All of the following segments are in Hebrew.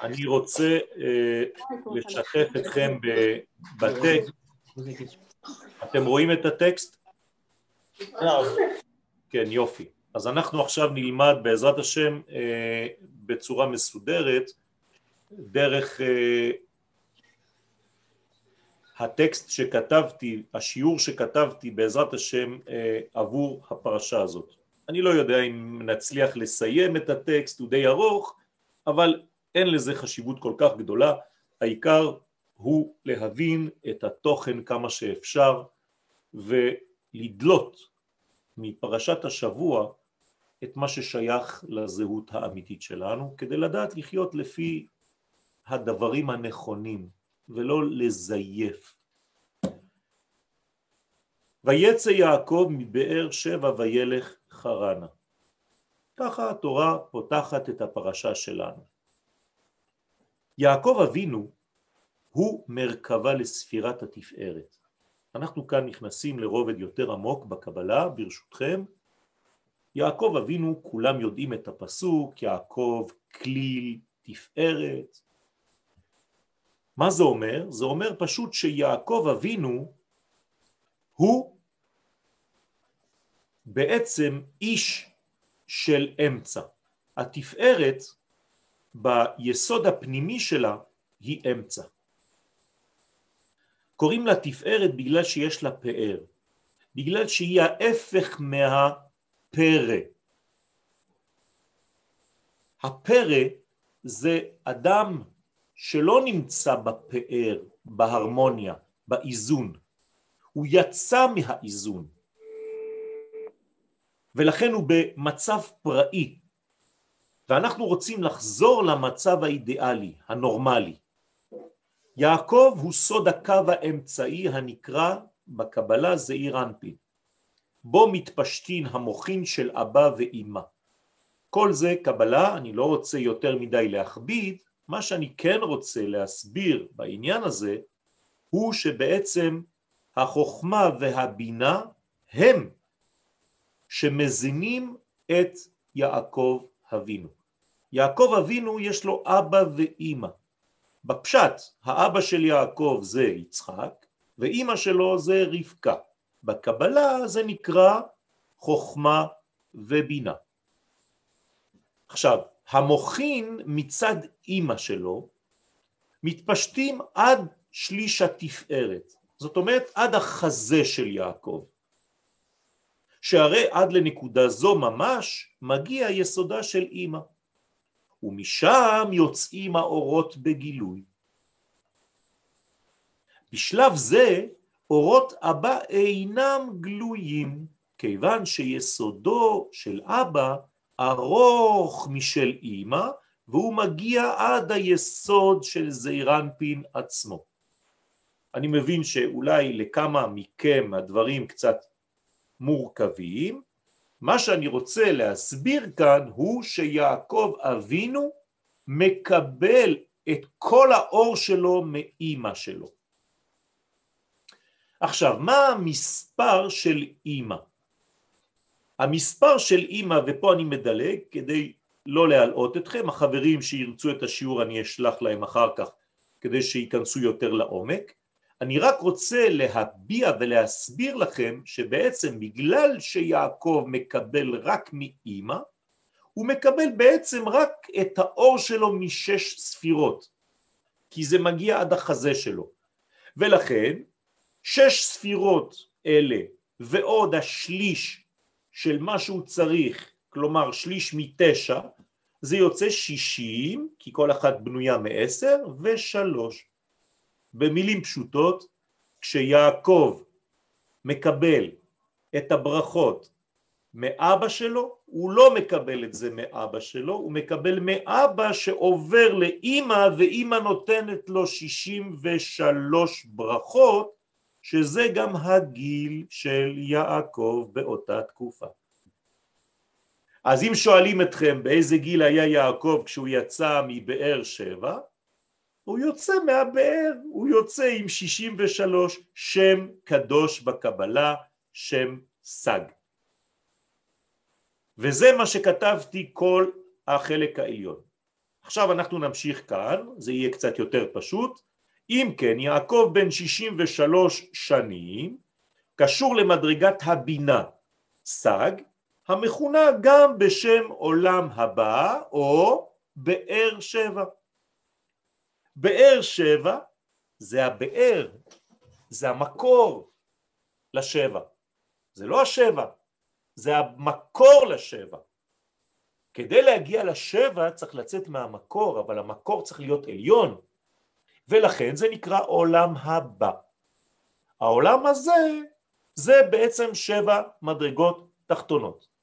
אני רוצה לשתף אתכם בטקסט. אתם רואים את הטקסט? כן, יופי. אז אנחנו עכשיו נלמד בעזרת השם בצורה מסודרת דרך הטקסט שכתבתי, השיעור שכתבתי בעזרת השם עבור הפרשה הזאת. אני לא יודע אם נצליח לסיים את הטקסט, הוא די ארוך, אבל אין לזה חשיבות כל כך גדולה, העיקר הוא להבין את התוכן כמה שאפשר ולדלות מפרשת השבוע את מה ששייך לזהות האמיתית שלנו, כדי לדעת לחיות לפי הדברים הנכונים ולא לזייף. ויצא יעקב מבאר שבע וילך חרנה. ככה התורה פותחת את הפרשה שלנו. יעקב אבינו הוא מרכבה לספירת התפארת. אנחנו כאן נכנסים לרובד יותר עמוק בקבלה, ברשותכם. יעקב אבינו, כולם יודעים את הפסוק, יעקב כליל תפארת. מה זה אומר? זה אומר פשוט שיעקב אבינו הוא בעצם איש של אמצע. התפארת ביסוד הפנימי שלה היא אמצע. קוראים לה תפארת בגלל שיש לה פאר, בגלל שהיא ההפך מהפרא. הפרא זה אדם שלא נמצא בפאר, בהרמוניה, באיזון. הוא יצא מהאיזון. ולכן הוא במצב פראי, ואנחנו רוצים לחזור למצב האידיאלי, הנורמלי. יעקב הוא סוד הקו האמצעי הנקרא בקבלה זעיר אנפין, בו מתפשטין המוחין של אבא ואימא. כל זה קבלה, אני לא רוצה יותר מדי להכביד, מה שאני כן רוצה להסביר בעניין הזה הוא שבעצם החוכמה והבינה הם שמזינים את יעקב אבינו. יעקב אבינו יש לו אבא ואימא. בפשט, האבא של יעקב זה יצחק, ואימא שלו זה רבקה. בקבלה זה נקרא חוכמה ובינה. עכשיו, המוחין מצד אימא שלו מתפשטים עד שליש התפארת, זאת אומרת עד החזה של יעקב. שהרי עד לנקודה זו ממש מגיע יסודה של אימא, ומשם יוצאים האורות בגילוי. בשלב זה אורות אבא אינם גלויים, כיוון שיסודו של אבא ארוך משל אימא, והוא מגיע עד היסוד של זעירנפין עצמו. אני מבין שאולי לכמה מכם הדברים קצת מורכבים, מה שאני רוצה להסביר כאן הוא שיעקב אבינו מקבל את כל האור שלו מאימא שלו. עכשיו, מה המספר של אימא? המספר של אימא, ופה אני מדלג כדי לא להלאות אתכם, החברים שירצו את השיעור אני אשלח להם אחר כך כדי שייכנסו יותר לעומק, אני רק רוצה להביע ולהסביר לכם שבעצם בגלל שיעקב מקבל רק מאימא, הוא מקבל בעצם רק את האור שלו משש ספירות, כי זה מגיע עד החזה שלו. ולכן שש ספירות אלה ועוד השליש של מה שהוא צריך, כלומר שליש מתשע, זה יוצא שישים, כי כל אחת בנויה מעשר, ושלוש. במילים פשוטות, כשיעקב מקבל את הברכות מאבא שלו, הוא לא מקבל את זה מאבא שלו, הוא מקבל מאבא שעובר לאימא ואימא נותנת לו שישים ושלוש ברכות, שזה גם הגיל של יעקב באותה תקופה. אז אם שואלים אתכם באיזה גיל היה יעקב כשהוא יצא מבאר שבע, הוא יוצא מהבאר, הוא יוצא עם 63 שם קדוש בקבלה, שם סג. וזה מה שכתבתי כל החלק העליון. עכשיו אנחנו נמשיך כאן, זה יהיה קצת יותר פשוט. אם כן, יעקב בן 63 שנים, קשור למדרגת הבינה, סג, המכונה גם בשם עולם הבא או באר שבע. באר שבע זה הבאר, זה המקור לשבע. זה לא השבע, זה המקור לשבע. כדי להגיע לשבע צריך לצאת מהמקור, אבל המקור צריך להיות עליון, ולכן זה נקרא עולם הבא. העולם הזה זה בעצם שבע מדרגות תחתונות.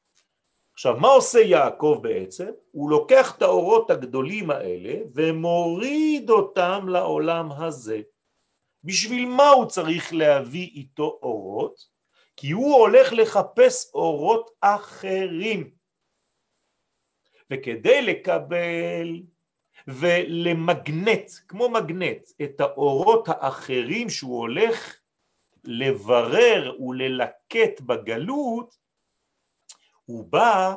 עכשיו מה עושה יעקב בעצם? הוא לוקח את האורות הגדולים האלה ומוריד אותם לעולם הזה. בשביל מה הוא צריך להביא איתו אורות? כי הוא הולך לחפש אורות אחרים. וכדי לקבל ולמגנט, כמו מגנט, את האורות האחרים שהוא הולך לברר וללקט בגלות, הוא בא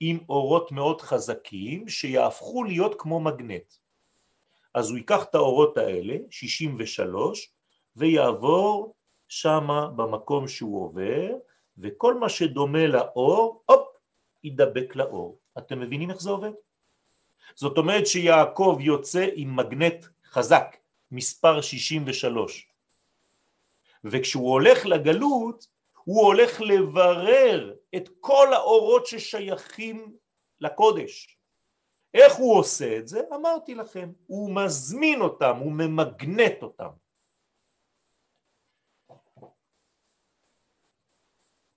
עם אורות מאוד חזקים שיהפכו להיות כמו מגנט. אז הוא ייקח את האורות האלה, 63, ויעבור שמה במקום שהוא עובר, וכל מה שדומה לאור, הופ, ידבק לאור. אתם מבינים איך זה עובד? זאת אומרת שיעקב יוצא עם מגנט חזק, מספר 63. וכשהוא הולך לגלות, הוא הולך לברר את כל האורות ששייכים לקודש. איך הוא עושה את זה? אמרתי לכם, הוא מזמין אותם, הוא ממגנט אותם.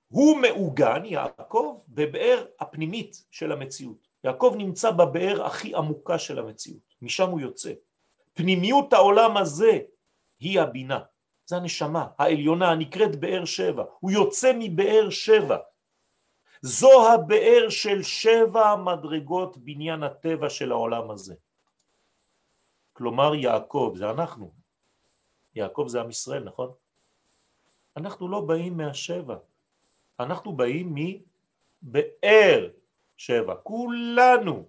הוא מעוגן, יעקב, בבאר הפנימית של המציאות. יעקב נמצא בבאר הכי עמוקה של המציאות, משם הוא יוצא. פנימיות העולם הזה היא הבינה. זה הנשמה העליונה הנקראת באר שבע, הוא יוצא מבאר שבע. זו הבאר של שבע מדרגות בניין הטבע של העולם הזה. כלומר יעקב, זה אנחנו. יעקב זה עם ישראל, נכון? אנחנו לא באים מהשבע, אנחנו באים מבאר שבע, כולנו,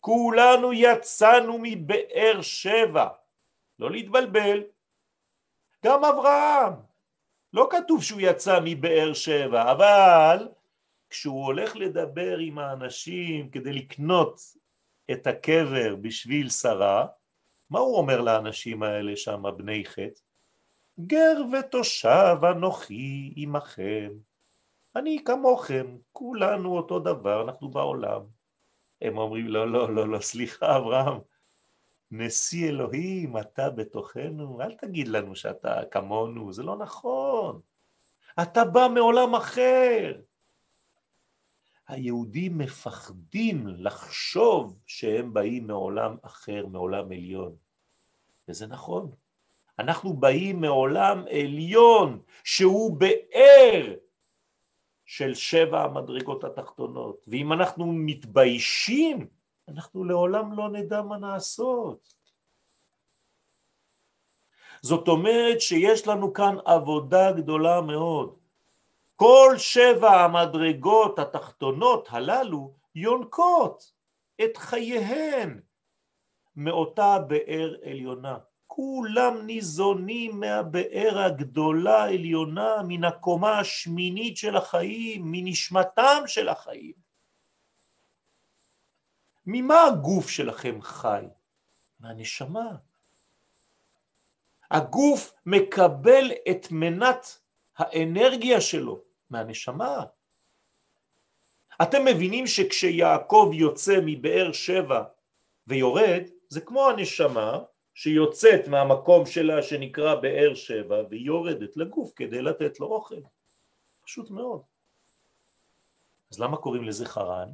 כולנו יצאנו מבאר שבע, לא להתבלבל, גם אברהם. לא כתוב שהוא יצא מבאר שבע, אבל כשהוא הולך לדבר עם האנשים כדי לקנות את הקבר בשביל שרה, מה הוא אומר לאנשים האלה שם, בני חטא? גר ותושב אנוכי עמכם. אני כמוכם, כולנו אותו דבר, אנחנו בעולם. הם אומרים, לא, לא, לא, לא, סליחה, אברהם, נשיא אלוהים, אתה בתוכנו, אל תגיד לנו שאתה כמונו, זה לא נכון. אתה בא מעולם אחר. היהודים מפחדים לחשוב שהם באים מעולם אחר, מעולם עליון. וזה נכון. אנחנו באים מעולם עליון שהוא באר של שבע המדרגות התחתונות, ואם אנחנו מתביישים אנחנו לעולם לא נדע מה לעשות. זאת אומרת שיש לנו כאן עבודה גדולה מאוד. כל שבע המדרגות התחתונות הללו יונקות את חייהן מאותה באר עליונה. כולם ניזונים מהבאר הגדולה העליונה, מן הקומה השמינית של החיים, מנשמתם של החיים. ממה הגוף שלכם חי? מהנשמה. הגוף מקבל את מנת האנרגיה שלו מהנשמה. אתם מבינים שכשיעקב יוצא מבאר שבע ויורד, זה כמו הנשמה שיוצאת מהמקום שלה שנקרא באר שבע והיא יורדת לגוף כדי לתת לו אוכל. פשוט מאוד. אז למה קוראים לזה חרן?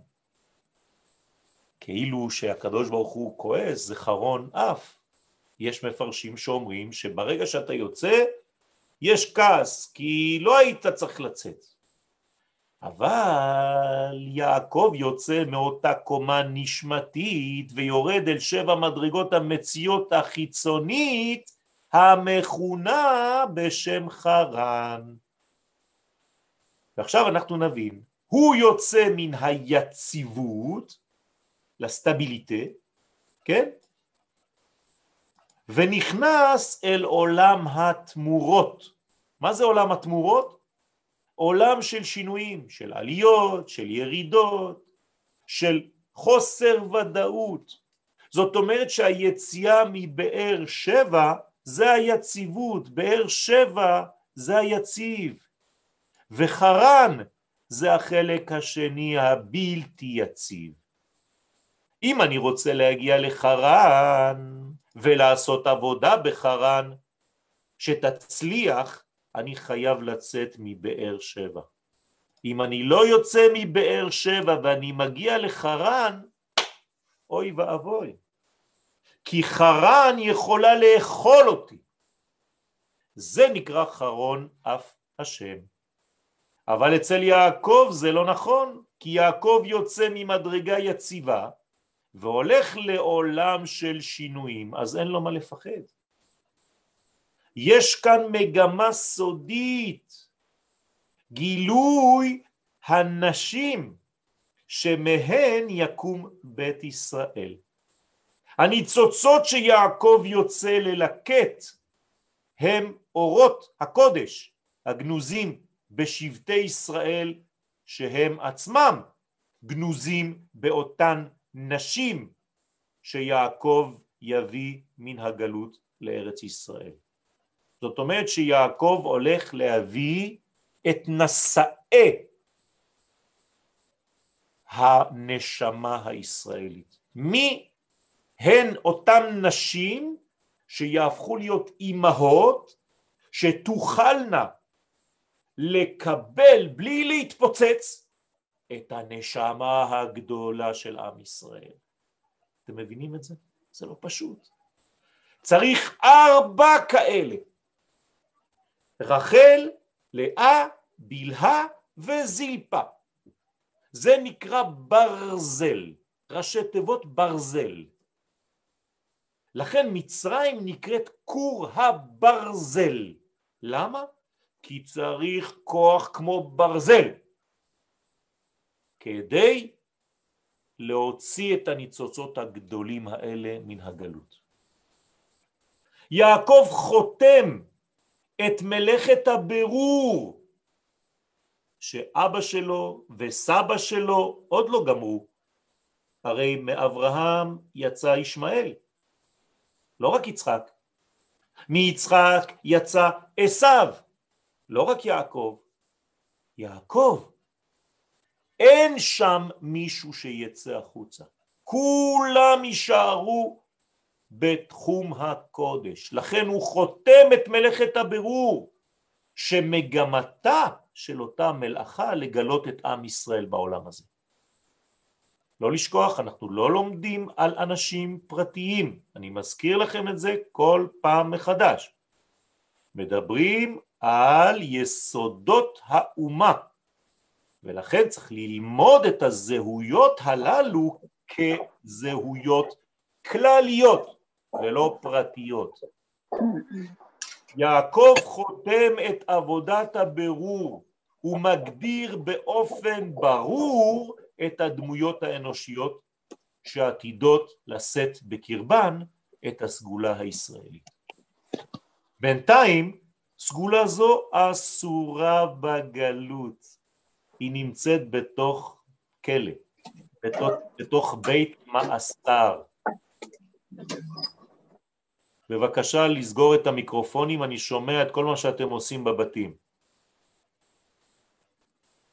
כאילו שהקדוש ברוך הוא כועס, זה חרון אף. יש מפרשים שאומרים שברגע שאתה יוצא, יש כעס, כי לא היית צריך לצאת. אבל יעקב יוצא מאותה קומה נשמתית ויורד אל שבע מדרגות המציאות החיצונית המכונה בשם חרן. ועכשיו אנחנו נבין, הוא יוצא מן היציבות לסטביליטה, כן? ונכנס אל עולם התמורות. מה זה עולם התמורות? עולם של שינויים, של עליות, של ירידות, של חוסר ודאות. זאת אומרת שהיציאה מבאר שבע זה היציבות, באר שבע זה היציב, וחרן זה החלק השני הבלתי יציב. אם אני רוצה להגיע לחרן ולעשות עבודה בחרן שתצליח, אני חייב לצאת מבאר שבע. אם אני לא יוצא מבאר שבע ואני מגיע לחרן, אוי ואבוי. כי חרן יכולה לאכול אותי. זה נקרא חרון אף השם. אבל אצל יעקב זה לא נכון, כי יעקב יוצא ממדרגה יציבה והולך לעולם של שינויים, אז אין לו מה לפחד. יש כאן מגמה סודית, גילוי הנשים שמהן יקום בית ישראל. הניצוצות שיעקב יוצא ללקט הם אורות הקודש הגנוזים בשבטי ישראל שהם עצמם גנוזים באותן נשים שיעקב יביא מן הגלות לארץ ישראל. זאת אומרת שיעקב הולך להביא את נשאי הנשמה הישראלית. מי הן אותן נשים שיהפכו להיות אימהות שתוכלנה לקבל בלי להתפוצץ את הנשמה הגדולה של עם ישראל. אתם מבינים את זה? זה לא פשוט. צריך ארבע כאלה. רחל, לאה, בלהה וזלפה. זה נקרא ברזל, ראשי תיבות ברזל. לכן מצרים נקראת כור הברזל. למה? כי צריך כוח כמו ברזל כדי להוציא את הניצוצות הגדולים האלה מן הגלות. יעקב חותם את מלאכת הבירור שאבא שלו וסבא שלו עוד לא גמרו. הרי מאברהם יצא ישמעאל, לא רק יצחק. מיצחק יצא עשיו, לא רק יעקב. יעקב, אין שם מישהו שיצא החוצה. כולם יישארו בתחום הקודש. לכן הוא חותם את מלאכת הבירור, שמגמתה של אותה מלאכה לגלות את עם ישראל בעולם הזה. לא לשכוח, אנחנו לא לומדים על אנשים פרטיים, אני מזכיר לכם את זה כל פעם מחדש. מדברים על יסודות האומה, ולכן צריך ללמוד את הזהויות הללו כזהויות כלליות ולא פרטיות. יעקב חותם את עבודת הבירור, הוא מגדיר באופן ברור את הדמויות האנושיות שעתידות לשאת בקרבן את הסגולה הישראלית. בינתיים סגולה זו אסורה בגלות, היא נמצאת בתוך כלא, בתוך, בתוך בית מאסר. בבקשה לסגור את המיקרופונים, אני שומע את כל מה שאתם עושים בבתים.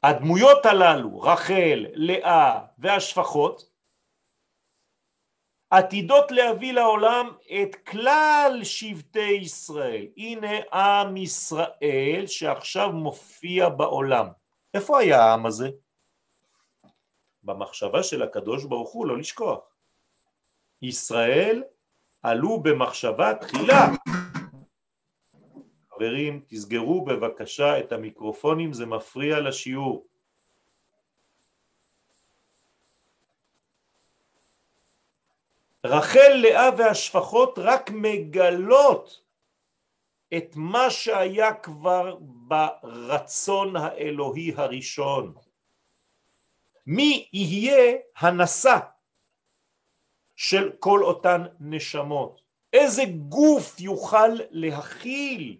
הדמויות הללו, רחל, לאה והשפחות, עתידות להביא לעולם את כלל שבטי ישראל. הנה עם ישראל שעכשיו מופיע בעולם. איפה היה העם הזה? במחשבה של הקדוש ברוך הוא, לא לשכוח. ישראל עלו במחשבה תחילה חברים, תסגרו בבקשה את המיקרופונים, זה מפריע לשיעור. רחל, לאה והשפחות רק מגלות את מה שהיה כבר ברצון האלוהי הראשון. מי יהיה הנשא של כל אותן נשמות. איזה גוף יוכל להכיל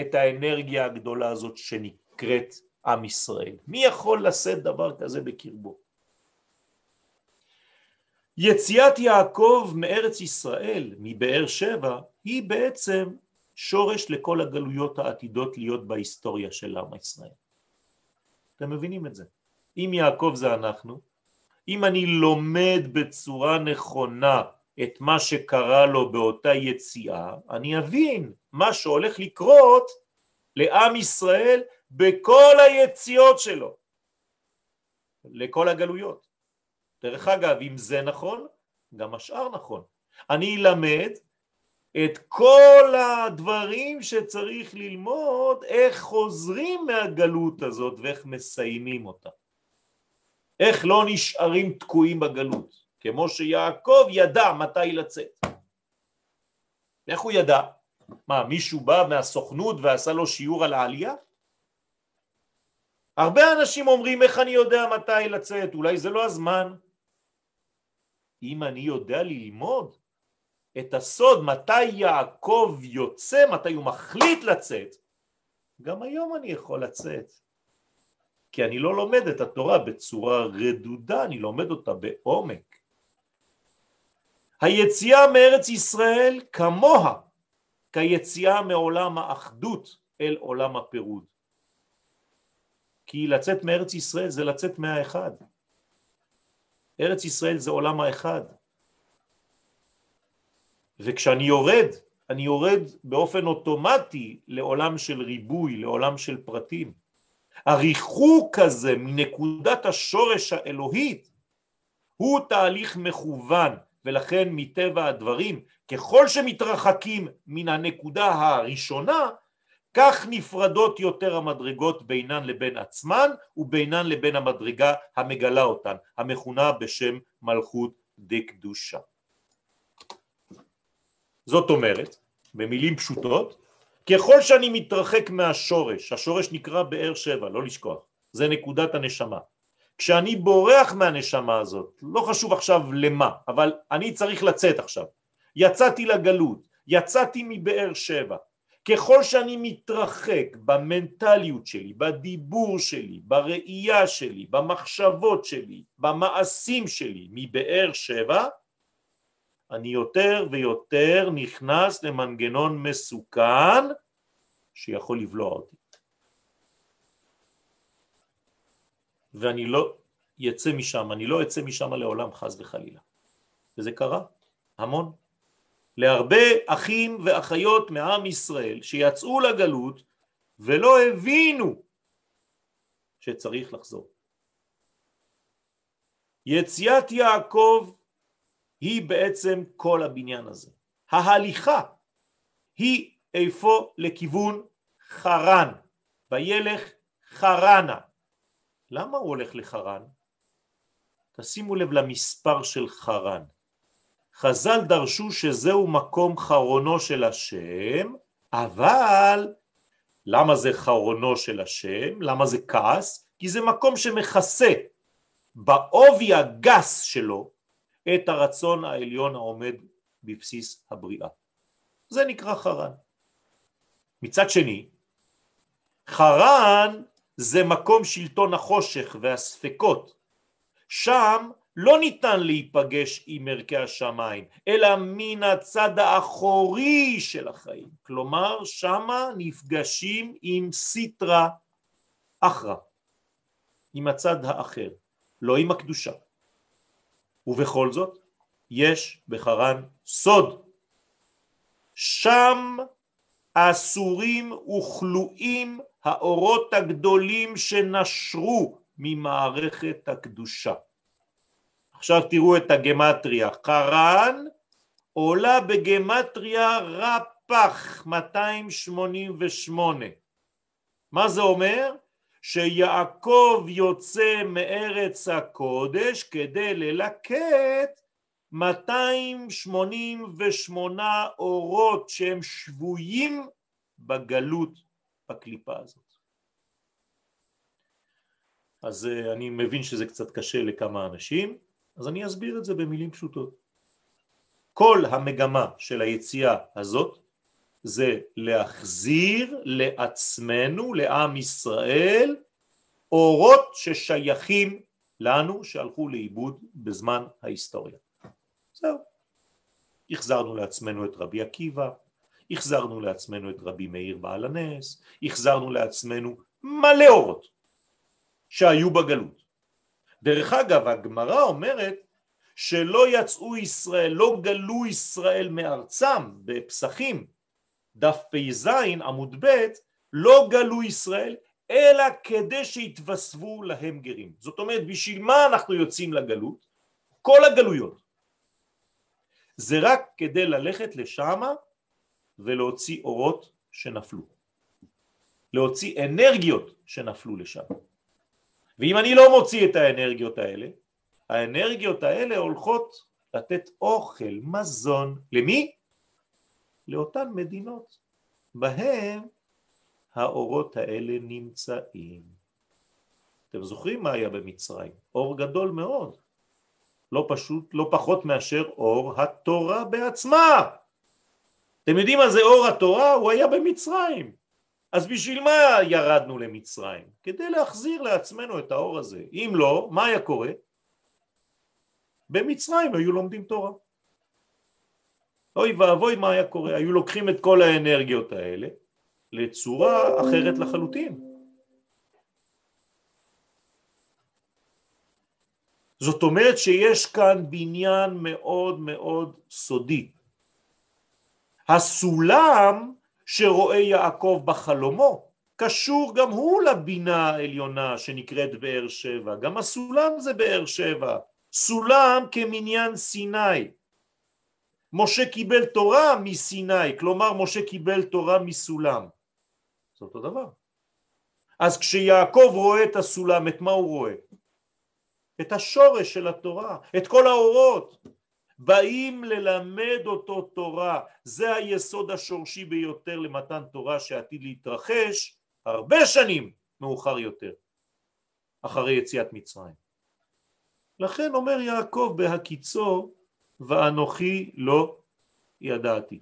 את האנרגיה הגדולה הזאת שנקראת עם ישראל? מי יכול לשאת דבר כזה בקרבו? יציאת יעקב מארץ ישראל, מבאר שבע, היא בעצם שורש לכל הגלויות העתידות להיות בהיסטוריה של עם ישראל. אתם מבינים את זה? אם יעקב זה אנחנו, אם אני לומד בצורה נכונה את מה שקרה לו באותה יציאה, אני אבין מה שהולך לקרות לעם ישראל בכל היציאות שלו, לכל הגלויות. דרך אגב, אם זה נכון, גם השאר נכון. אני אלמד את כל הדברים שצריך ללמוד איך חוזרים מהגלות הזאת ואיך מסיימים אותה. איך לא נשארים תקועים בגלות, כמו שיעקב ידע מתי לצאת. איך הוא ידע? מה, מישהו בא מהסוכנות ועשה לו שיעור על העלייה? הרבה אנשים אומרים איך אני יודע מתי לצאת, אולי זה לא הזמן. אם אני יודע ללמוד את הסוד מתי יעקב יוצא, מתי הוא מחליט לצאת, גם היום אני יכול לצאת. כי אני לא לומד את התורה בצורה רדודה, אני לומד אותה בעומק. היציאה מארץ ישראל כמוה כיציאה מעולם האחדות אל עולם הפירוד. כי לצאת מארץ ישראל זה לצאת מהאחד. ארץ ישראל זה עולם האחד. וכשאני יורד, אני יורד באופן אוטומטי לעולם של ריבוי, לעולם של פרטים. הריחוק הזה מנקודת השורש האלוהית הוא תהליך מכוון ולכן מטבע הדברים ככל שמתרחקים מן הנקודה הראשונה כך נפרדות יותר המדרגות בינן לבין עצמן ובינן לבין המדרגה המגלה אותן המכונה בשם מלכות דקדושה. זאת אומרת, במילים פשוטות, ככל שאני מתרחק מהשורש, השורש נקרא באר שבע, לא לשכוח, זה נקודת הנשמה. כשאני בורח מהנשמה הזאת, לא חשוב עכשיו למה, אבל אני צריך לצאת עכשיו. יצאתי לגלות, יצאתי מבאר שבע. ככל שאני מתרחק במנטליות שלי, בדיבור שלי, בראייה שלי, במחשבות שלי, במעשים שלי מבאר שבע, אני יותר ויותר נכנס למנגנון מסוכן שיכול לבלוע אותי. ואני לא יצא משם, אני לא אצא משם לעולם חס וחלילה. וזה קרה, המון. להרבה אחים ואחיות מעם ישראל שיצאו לגלות ולא הבינו שצריך לחזור. יציאת יעקב היא בעצם כל הבניין הזה. ההליכה היא איפה לכיוון חרן, וילך חרנה. למה הוא הולך לחרן? תשימו לב למספר של חרן. חז"ל דרשו שזהו מקום חרונו של השם, אבל למה זה חרונו של השם? למה זה כעס? כי זה מקום שמכסה בעובי הגס שלו את הרצון העליון העומד בבסיס הבריאה. זה נקרא חרן. מצד שני, חרן זה מקום שלטון החושך והספקות. שם לא ניתן להיפגש עם ערכי השמיים, אלא מן הצד האחורי של החיים. כלומר, שמה נפגשים עם סיטרה אחרא, עם הצד האחר, לא עם הקדושה. ובכל זאת יש בחרן סוד. שם אסורים וכלואים האורות הגדולים שנשרו ממערכת הקדושה. עכשיו תראו את הגמטריה, חרן עולה בגמטריה רפ"ח 288. מה זה אומר? שיעקב יוצא מארץ הקודש כדי ללקט 288 אורות שהם שבויים בגלות בקליפה הזאת. אז אה, אני מבין שזה קצת קשה לכמה אנשים, אז אני אסביר את זה במילים פשוטות. כל המגמה של היציאה הזאת זה להחזיר לעצמנו, לעם ישראל, אורות ששייכים לנו, שהלכו לאיבוד בזמן ההיסטוריה. זהו. החזרנו לעצמנו את רבי עקיבא, החזרנו לעצמנו את רבי מאיר בעל הנס, החזרנו לעצמנו מלא אורות שהיו בגלות. דרך אגב, הגמרא אומרת שלא יצאו ישראל, לא גלו ישראל מארצם בפסחים, דף פ"ז עמוד ב', לא גלו ישראל אלא כדי שיתווספו להם גרים. זאת אומרת, בשביל מה אנחנו יוצאים לגלות? כל הגלויות. זה רק כדי ללכת לשמה ולהוציא אורות שנפלו. להוציא אנרגיות שנפלו לשם. ואם אני לא מוציא את האנרגיות האלה, האנרגיות האלה הולכות לתת אוכל, מזון, למי? לאותן מדינות בהן האורות האלה נמצאים. אתם זוכרים מה היה במצרים? אור גדול מאוד. לא פשוט, לא פחות מאשר אור התורה בעצמה. אתם יודעים מה זה אור התורה? הוא היה במצרים. אז בשביל מה ירדנו למצרים? כדי להחזיר לעצמנו את האור הזה. אם לא, מה היה קורה? במצרים היו לומדים תורה. אוי ואבוי מה היה קורה, היו לוקחים את כל האנרגיות האלה לצורה אחרת לחלוטין. זאת אומרת שיש כאן בניין מאוד מאוד סודי. הסולם שרואה יעקב בחלומו קשור גם הוא לבינה העליונה שנקראת באר שבע, גם הסולם זה באר שבע, סולם כמניין סיני. משה קיבל תורה מסיני, כלומר משה קיבל תורה מסולם. זה אותו דבר. אז כשיעקב רואה את הסולם, את מה הוא רואה? את השורש של התורה, את כל האורות. באים ללמד אותו תורה, זה היסוד השורשי ביותר למתן תורה שעתיד להתרחש הרבה שנים מאוחר יותר, אחרי יציאת מצרים. לכן אומר יעקב בהקיצו, ואנוכי לא ידעתי.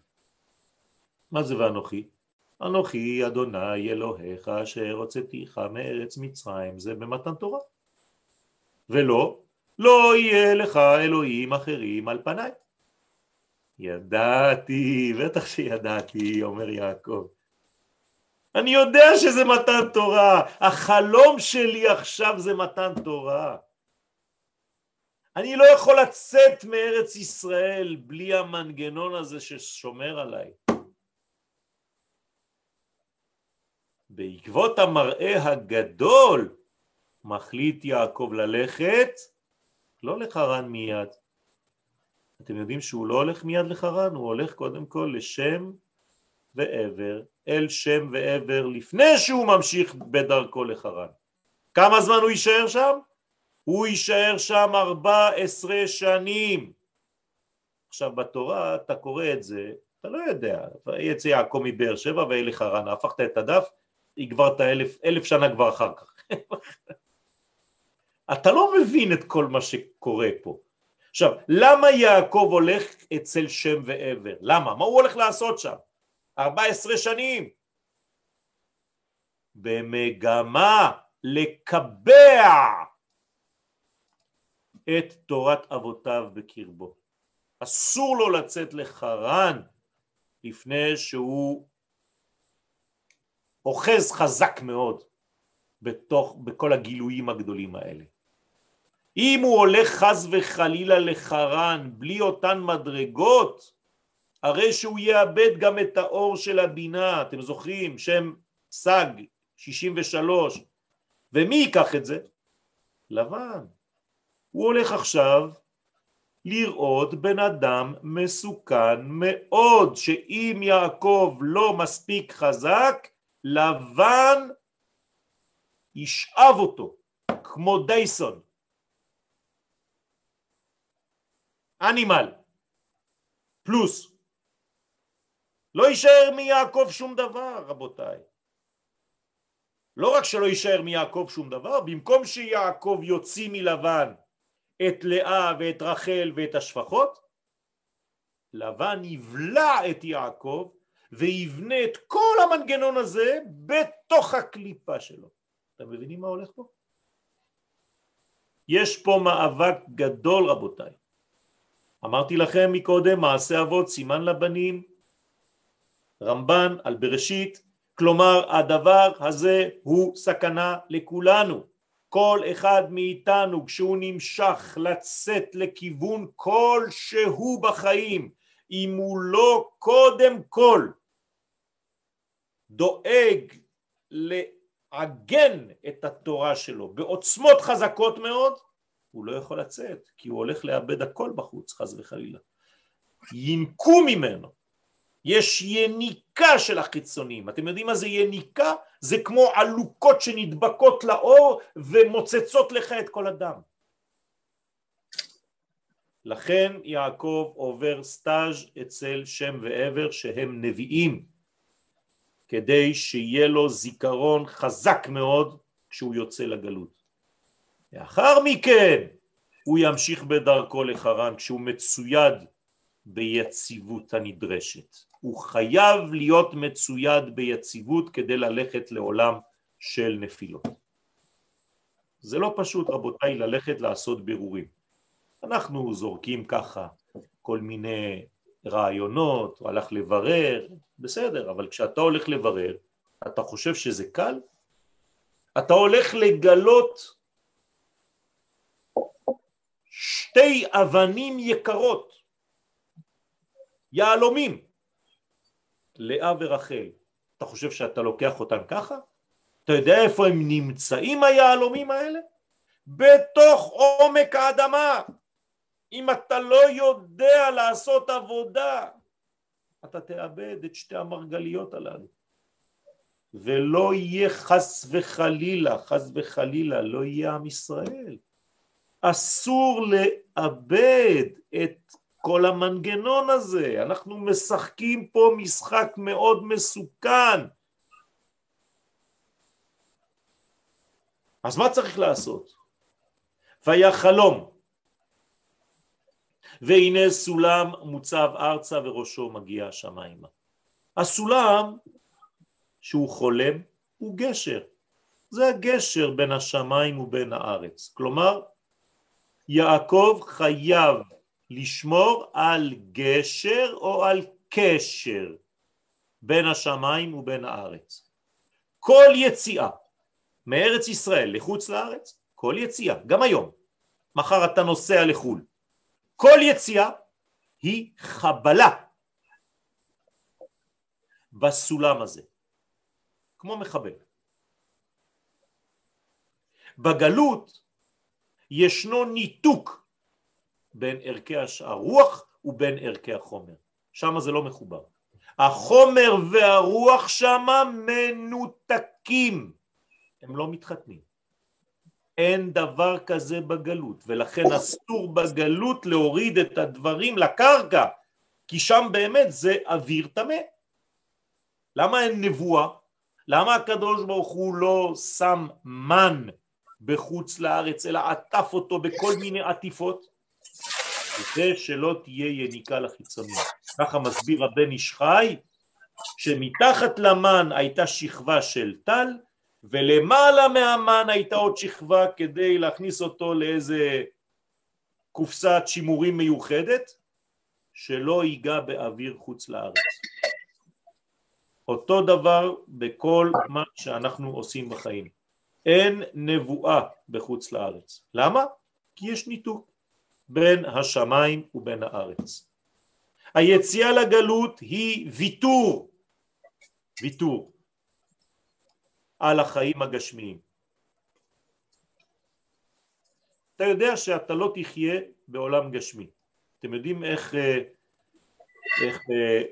מה זה ואנוכי? אנוכי אדוני אלוהיך אשר הוצאתיך מארץ מצרים זה במתן תורה ולא לא יהיה לך אלוהים אחרים על פניי ידעתי, בטח שידעתי, אומר יעקב. אני יודע שזה מתן תורה, החלום שלי עכשיו זה מתן תורה. אני לא יכול לצאת מארץ ישראל בלי המנגנון הזה ששומר עליי. בעקבות המראה הגדול מחליט יעקב ללכת לא לחרן מיד. אתם יודעים שהוא לא הולך מיד לחרן, הוא הולך קודם כל לשם ועבר, אל שם ועבר, לפני שהוא ממשיך בדרכו לחרן. כמה זמן הוא יישאר שם? הוא יישאר שם ארבע עשרה שנים. עכשיו בתורה אתה קורא את זה, אתה לא יודע, יצא יעקב מבאר שבע ואלי חרן, הפכת את הדף, הגברת אלף, אלף שנה כבר אחר כך. אתה לא מבין את כל מה שקורה פה. עכשיו, למה יעקב הולך אצל שם ועבר? למה? מה הוא הולך לעשות שם? 14 שנים. במגמה לקבע את תורת אבותיו בקרבו. אסור לו לצאת לחרן לפני שהוא אוחז חזק מאוד בתוך, בכל הגילויים הגדולים האלה. אם הוא הולך חס וחלילה לחרן בלי אותן מדרגות, הרי שהוא יאבד גם את האור של הבינה, אתם זוכרים, שם סג 63, ומי ייקח את זה? לבן. הוא הולך עכשיו לראות בן אדם מסוכן מאוד, שאם יעקב לא מספיק חזק, לבן ישאב אותו, כמו דייסון. אנימל, פלוס. לא יישאר מיעקב שום דבר, רבותיי. לא רק שלא יישאר מיעקב שום דבר, במקום שיעקב יוציא מלבן את לאה ואת רחל ואת השפחות, לבן יבלע את יעקב ויבנה את כל המנגנון הזה בתוך הקליפה שלו. אתם מבינים מה הולך פה? יש פה מאבק גדול רבותיי. אמרתי לכם מקודם מעשה אבות סימן לבנים. רמב"ן על בראשית כלומר הדבר הזה הוא סכנה לכולנו. כל אחד מאיתנו כשהוא נמשך לצאת לכיוון כלשהו בחיים אם הוא לא קודם כל דואג לעגן את התורה שלו בעוצמות חזקות מאוד הוא לא יכול לצאת כי הוא הולך לאבד הכל בחוץ חס וחלילה ינקו ממנו יש יניקה של החיצונים אתם יודעים מה זה יניקה? זה כמו עלוקות שנדבקות לאור ומוצצות לך את כל הדם לכן יעקב עובר סטאז' אצל שם ועבר שהם נביאים כדי שיהיה לו זיכרון חזק מאוד כשהוא יוצא לגלות. לאחר מכן הוא ימשיך בדרכו לחרן כשהוא מצויד ביציבות הנדרשת. הוא חייב להיות מצויד ביציבות כדי ללכת לעולם של נפילות. זה לא פשוט רבותיי ללכת לעשות בירורים. אנחנו זורקים ככה כל מיני רעיונות, הוא הלך לברר, בסדר, אבל כשאתה הולך לברר, אתה חושב שזה קל? אתה הולך לגלות שתי אבנים יקרות, יהלומים, לאה ורחל. אתה חושב שאתה לוקח אותם ככה? אתה יודע איפה הם נמצאים היהלומים האלה? בתוך עומק האדמה. אם אתה לא יודע לעשות עבודה, אתה תאבד את שתי המרגליות הללו. ולא יהיה חס וחלילה, חס וחלילה, לא יהיה עם ישראל. אסור לאבד את כל המנגנון הזה. אנחנו משחקים פה משחק מאוד מסוכן. אז מה צריך לעשות? והיה חלום והנה סולם מוצב ארצה וראשו מגיע השמיימה. הסולם שהוא חולם הוא גשר, זה הגשר בין השמיים ובין הארץ, כלומר יעקב חייב לשמור על גשר או על קשר בין השמיים ובין הארץ. כל יציאה מארץ ישראל לחוץ לארץ, כל יציאה, גם היום, מחר אתה נוסע לחו"ל, כל יציאה היא חבלה בסולם הזה, כמו מחבל. בגלות ישנו ניתוק בין ערכי הרוח ובין ערכי החומר, שם זה לא מחובר. החומר והרוח שם מנותקים, הם לא מתחתנים. אין דבר כזה בגלות, ולכן אסור בגלות להוריד את הדברים לקרקע, כי שם באמת זה אוויר טמא. למה אין נבואה? למה הקדוש ברוך הוא לא שם מן בחוץ לארץ, אלא עטף אותו בכל מיני עטיפות? כדי שלא תהיה יניקה לחיצונים. ככה מסביר הבן איש חי, שמתחת למן הייתה שכבה של טל, ולמעלה מהמן הייתה עוד שכבה כדי להכניס אותו לאיזה קופסת שימורים מיוחדת שלא ייגע באוויר חוץ לארץ. אותו דבר בכל מה שאנחנו עושים בחיים. אין נבואה בחוץ לארץ. למה? כי יש ניתוק בין השמיים ובין הארץ. היציאה לגלות היא ויתור, ויתור. על החיים הגשמיים. אתה יודע שאתה לא תחיה בעולם גשמי. אתם יודעים איך, אה, איך אה,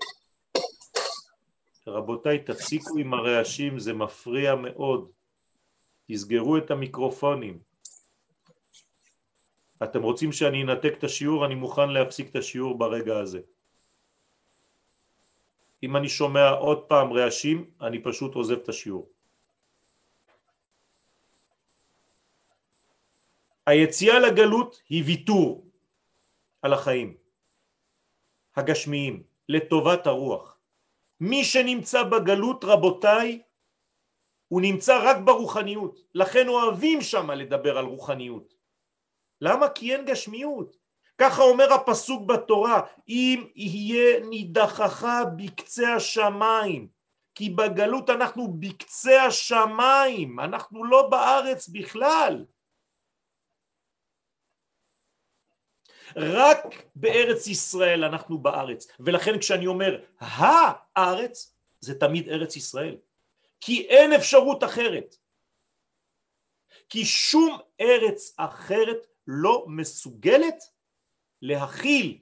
רבותיי תפסיקו עם הרעשים, זה מפריע מאוד. תסגרו את המיקרופונים. אתם רוצים שאני אנתק את השיעור, אני מוכן להפסיק את השיעור ברגע הזה. אם אני שומע עוד פעם רעשים, אני פשוט עוזב את השיעור. היציאה לגלות היא ויתור על החיים הגשמיים לטובת הרוח. מי שנמצא בגלות רבותיי הוא נמצא רק ברוחניות, לכן אוהבים שם לדבר על רוחניות. למה? כי אין גשמיות. ככה אומר הפסוק בתורה, אם יהיה נידחך בקצה השמיים, כי בגלות אנחנו בקצה השמיים, אנחנו לא בארץ בכלל. רק בארץ ישראל אנחנו בארץ, ולכן כשאני אומר הארץ, זה תמיד ארץ ישראל, כי אין אפשרות אחרת, כי שום ארץ אחרת לא מסוגלת להכיל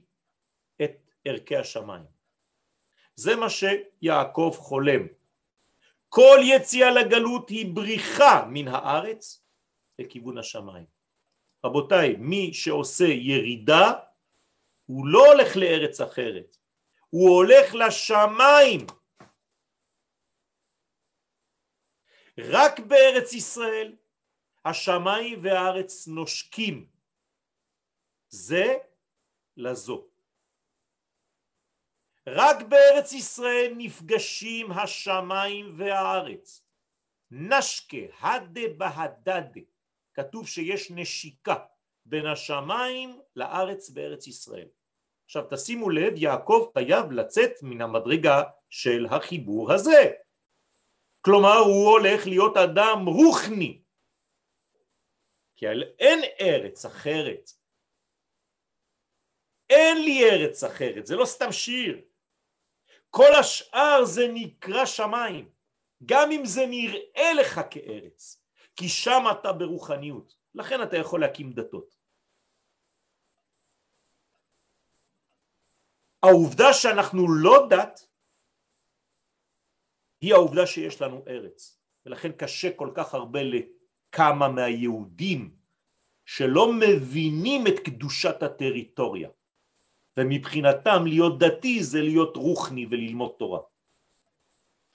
את ערכי השמיים. זה מה שיעקב חולם. כל יציאה לגלות היא בריחה מן הארץ לכיוון השמיים. רבותיי, מי שעושה ירידה הוא לא הולך לארץ אחרת, הוא הולך לשמיים. רק בארץ ישראל השמיים והארץ נושקים זה לזו. רק בארץ ישראל נפגשים השמיים והארץ. נשקה הדה בהדדה, כתוב שיש נשיקה בין השמיים לארץ בארץ ישראל. עכשיו תשימו לב, יעקב חייב לצאת מן המדרגה של החיבור הזה. כלומר הוא הולך להיות אדם רוחני, כי אין ארץ אחרת אין לי ארץ אחרת, זה לא סתם שיר. כל השאר זה נקרא שמיים, גם אם זה נראה לך כארץ, כי שם אתה ברוחניות, לכן אתה יכול להקים דתות. העובדה שאנחנו לא דת היא העובדה שיש לנו ארץ, ולכן קשה כל כך הרבה לכמה מהיהודים שלא מבינים את קדושת הטריטוריה. ומבחינתם להיות דתי זה להיות רוחני וללמוד תורה.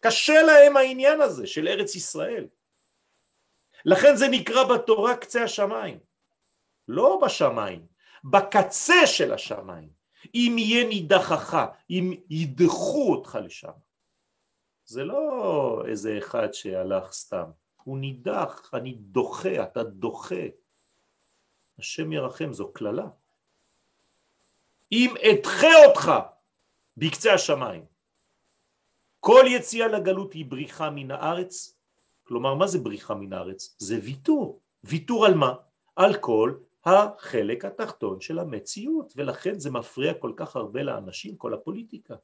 קשה להם העניין הזה של ארץ ישראל. לכן זה נקרא בתורה קצה השמיים. לא בשמיים, בקצה של השמיים. אם יהיה נידחך, אם ידחו אותך לשם. זה לא איזה אחד שהלך סתם, הוא נידח, אני דוחה, אתה דוחה. השם ירחם, זו קללה. אם אדחה אותך בקצה השמיים. כל יציאה לגלות היא בריחה מן הארץ, כלומר מה זה בריחה מן הארץ? זה ויתור, ויתור על מה? על כל החלק התחתון של המציאות, ולכן זה מפריע כל כך הרבה לאנשים, כל הפוליטיקה.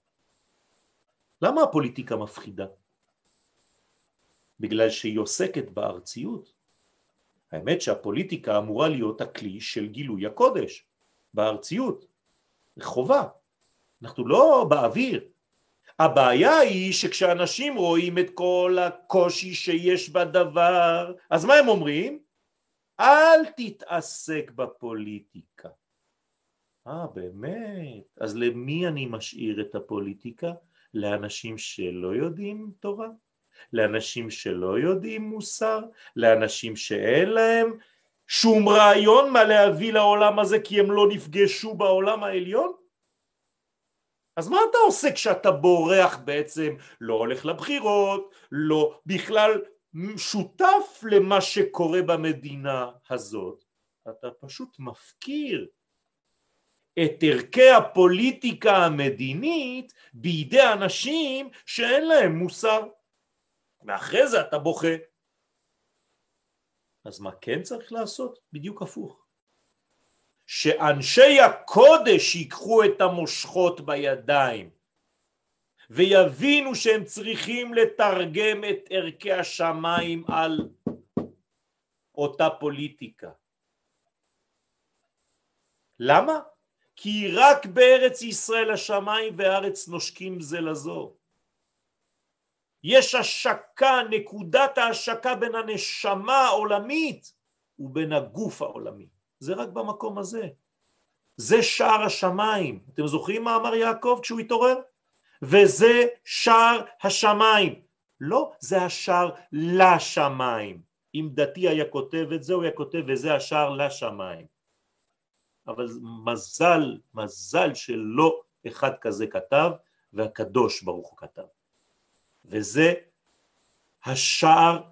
למה הפוליטיקה מפחידה? בגלל שהיא עוסקת בארציות. האמת שהפוליטיקה אמורה להיות הכלי של גילוי הקודש, בארציות. חובה, אנחנו לא באוויר. הבעיה היא שכשאנשים רואים את כל הקושי שיש בדבר, אז מה הם אומרים? אל תתעסק בפוליטיקה. אה, באמת? אז למי אני משאיר את הפוליטיקה? לאנשים שלא יודעים תורה? לאנשים שלא יודעים מוסר? לאנשים שאין להם שום רעיון מה להביא לעולם הזה כי הם לא נפגשו בעולם העליון? אז מה אתה עושה כשאתה בורח בעצם, לא הולך לבחירות, לא בכלל שותף למה שקורה במדינה הזאת, אתה פשוט מפקיר את ערכי הפוליטיקה המדינית בידי אנשים שאין להם מוסר ואחרי זה אתה בוכה אז מה כן צריך לעשות? בדיוק הפוך. שאנשי הקודש ייקחו את המושכות בידיים ויבינו שהם צריכים לתרגם את ערכי השמיים על אותה פוליטיקה. למה? כי רק בארץ ישראל השמיים והארץ נושקים זה לזו. יש השקה, נקודת ההשקה בין הנשמה העולמית ובין הגוף העולמי. זה רק במקום הזה. זה שער השמיים. אתם זוכרים מה אמר יעקב כשהוא התעורר? וזה שער השמיים. לא, זה השער לשמיים. אם דתי היה כותב את זה, הוא היה כותב וזה השער לשמיים. אבל מזל, מזל שלא אחד כזה כתב, והקדוש ברוך הוא כתב. וזה השער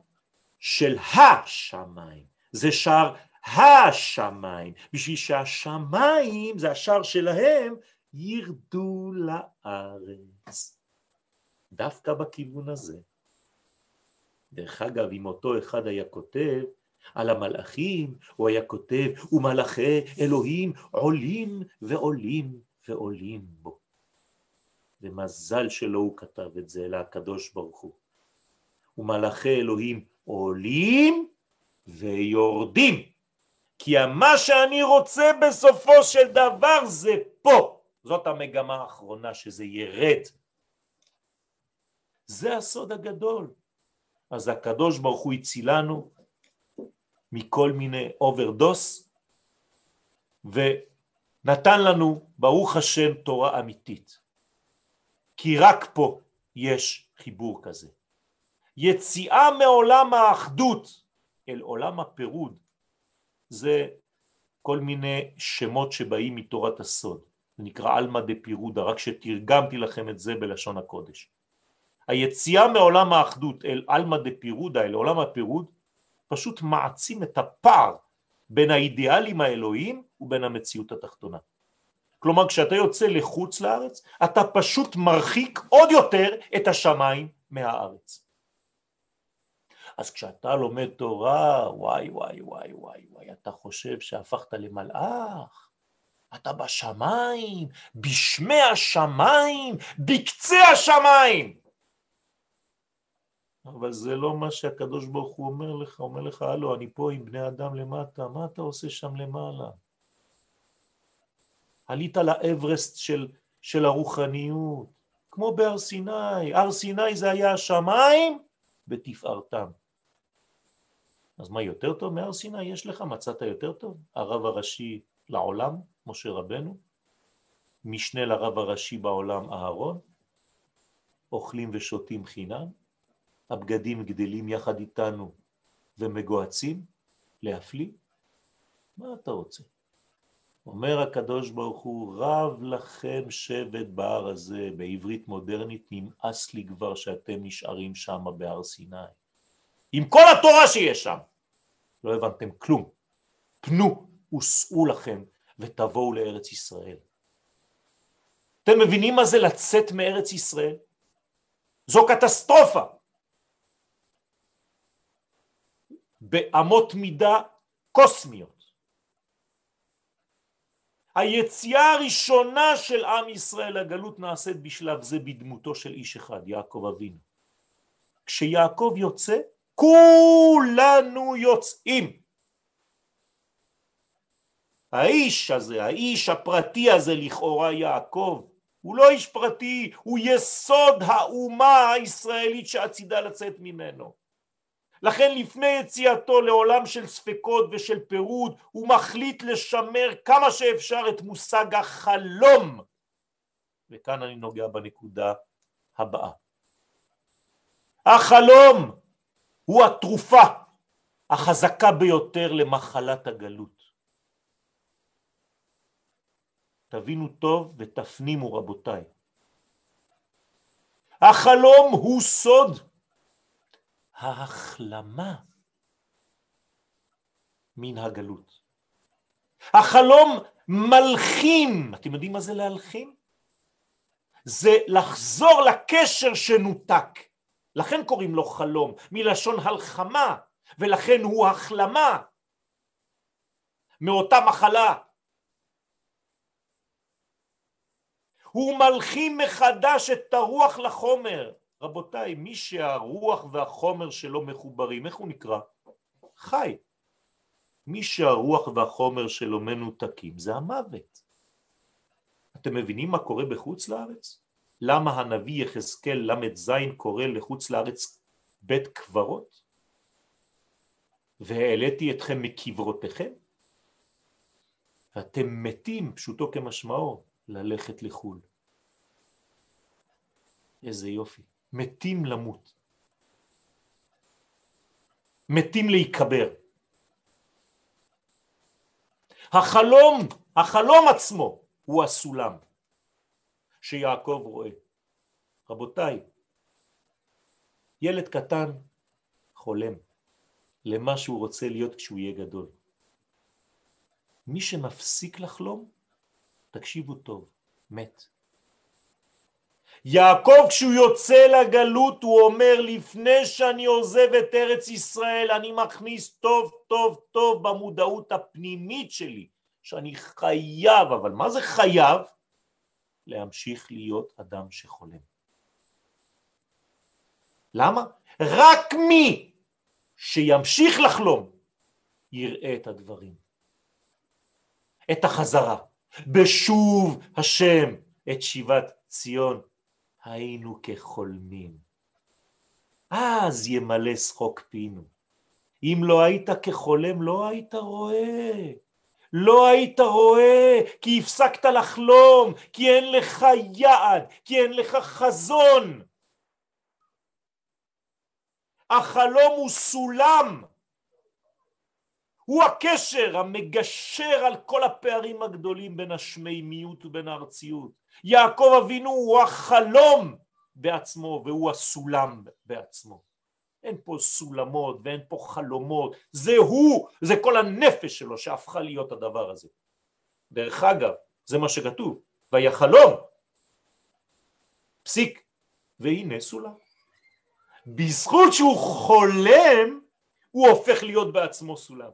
של השמיים, זה שער השמיים, בשביל שהשמיים, זה השער שלהם, ירדו לארץ. דווקא בכיוון הזה. דרך אגב, אם אותו אחד היה כותב על המלאכים, הוא היה כותב, ומלאכי אלוהים עולים ועולים ועולים בו. ומזל שלא הוא כתב את זה, אלא הקדוש ברוך הוא. ומלאכי אלוהים עולים ויורדים. כי מה שאני רוצה בסופו של דבר זה פה. זאת המגמה האחרונה, שזה ירד. זה הסוד הגדול. אז הקדוש ברוך הוא הצילנו מכל מיני overdose ונתן לנו ברוך השם תורה אמיתית. כי רק פה יש חיבור כזה. יציאה מעולם האחדות אל עולם הפירוד זה כל מיני שמות שבאים מתורת הסוד. זה נקרא אלמא דפירודה רק שתרגמתי לכם את זה בלשון הקודש. היציאה מעולם האחדות אל אלמא דפירודה, אל עולם הפירוד, פשוט מעצים את הפער בין האידיאלים האלוהים ובין המציאות התחתונה. כלומר כשאתה יוצא לחוץ לארץ אתה פשוט מרחיק עוד יותר את השמיים מהארץ. אז כשאתה לומד תורה, וואי וואי וואי וואי וואי, אתה חושב שהפכת למלאך, אתה בשמיים, בשמי השמיים, בקצה השמיים. אבל זה לא מה שהקדוש ברוך הוא אומר לך, אומר לך, הלו, אני פה עם בני אדם למטה, מה אתה עושה שם למעלה? עלית לאברסט של, של הרוחניות, כמו בהר סיני, הר סיני זה היה השמיים בתפארתם. אז מה יותר טוב מהר סיני יש לך? מצאת יותר טוב? הרב הראשי לעולם, משה רבנו, משנה לרב הראשי בעולם אהרון, אוכלים ושותים חינם, הבגדים גדלים יחד איתנו ומגועצים להפליא? מה אתה רוצה? אומר הקדוש ברוך הוא, רב לכם שבט בהר הזה, בעברית מודרנית, נמאס לי כבר שאתם נשארים שם בהר סיני. עם כל התורה שיש שם. לא הבנתם כלום. פנו וסעו לכם ותבואו לארץ ישראל. אתם מבינים מה זה לצאת מארץ ישראל? זו קטסטרופה. באמות מידה קוסמיות. היציאה הראשונה של עם ישראל לגלות נעשית בשלב זה בדמותו של איש אחד, יעקב אבינו. כשיעקב יוצא, כולנו יוצאים. האיש הזה, האיש הפרטי הזה לכאורה יעקב, הוא לא איש פרטי, הוא יסוד האומה הישראלית שעצידה לצאת ממנו. לכן לפני יציאתו לעולם של ספקות ושל פירוד הוא מחליט לשמר כמה שאפשר את מושג החלום. וכאן אני נוגע בנקודה הבאה. החלום הוא התרופה החזקה ביותר למחלת הגלות. תבינו טוב ותפנימו רבותיי. החלום הוא סוד ההחלמה מן הגלות. החלום מלחים, אתם יודעים מה זה להלחים? זה לחזור לקשר שנותק, לכן קוראים לו חלום, מלשון הלחמה, ולכן הוא החלמה מאותה מחלה. הוא מלחים מחדש את הרוח לחומר, רבותיי, מי שהרוח והחומר שלו מחוברים, איך הוא נקרא? חי. מי שהרוח והחומר שלו מנותקים זה המוות. אתם מבינים מה קורה בחוץ לארץ? למה הנביא יחזקאל ל"ז קורא לחוץ לארץ בית קברות? והעליתי אתכם מקברותיכם? ואתם מתים, פשוטו כמשמעו, ללכת לחו"ל. איזה יופי. מתים למות. מתים להיקבר. החלום, החלום עצמו הוא הסולם שיעקב רואה. רבותיי, ילד קטן חולם למה שהוא רוצה להיות כשהוא יהיה גדול. מי שמפסיק לחלום, תקשיבו טוב, מת. יעקב כשהוא יוצא לגלות הוא אומר לפני שאני עוזב את ארץ ישראל אני מכניס טוב טוב טוב במודעות הפנימית שלי שאני חייב, אבל מה זה חייב? להמשיך להיות אדם שחולם. למה? רק מי שימשיך לחלום יראה את הדברים, את החזרה, בשוב השם את שיבת ציון היינו כחולמים. אז ימלא שחוק פינו. אם לא היית כחולם לא היית רואה. לא היית רואה, כי הפסקת לחלום, כי אין לך יעד, כי אין לך חזון. החלום הוא סולם, הוא הקשר המגשר על כל הפערים הגדולים בין השמימיות ובין הארציות. יעקב אבינו הוא החלום בעצמו והוא הסולם בעצמו. אין פה סולמות ואין פה חלומות, זה הוא, זה כל הנפש שלו שהפכה להיות הדבר הזה. דרך אגב, זה מה שכתוב, ויחלום, פסיק, והנה סולם. בזכות שהוא חולם, הוא הופך להיות בעצמו סולם.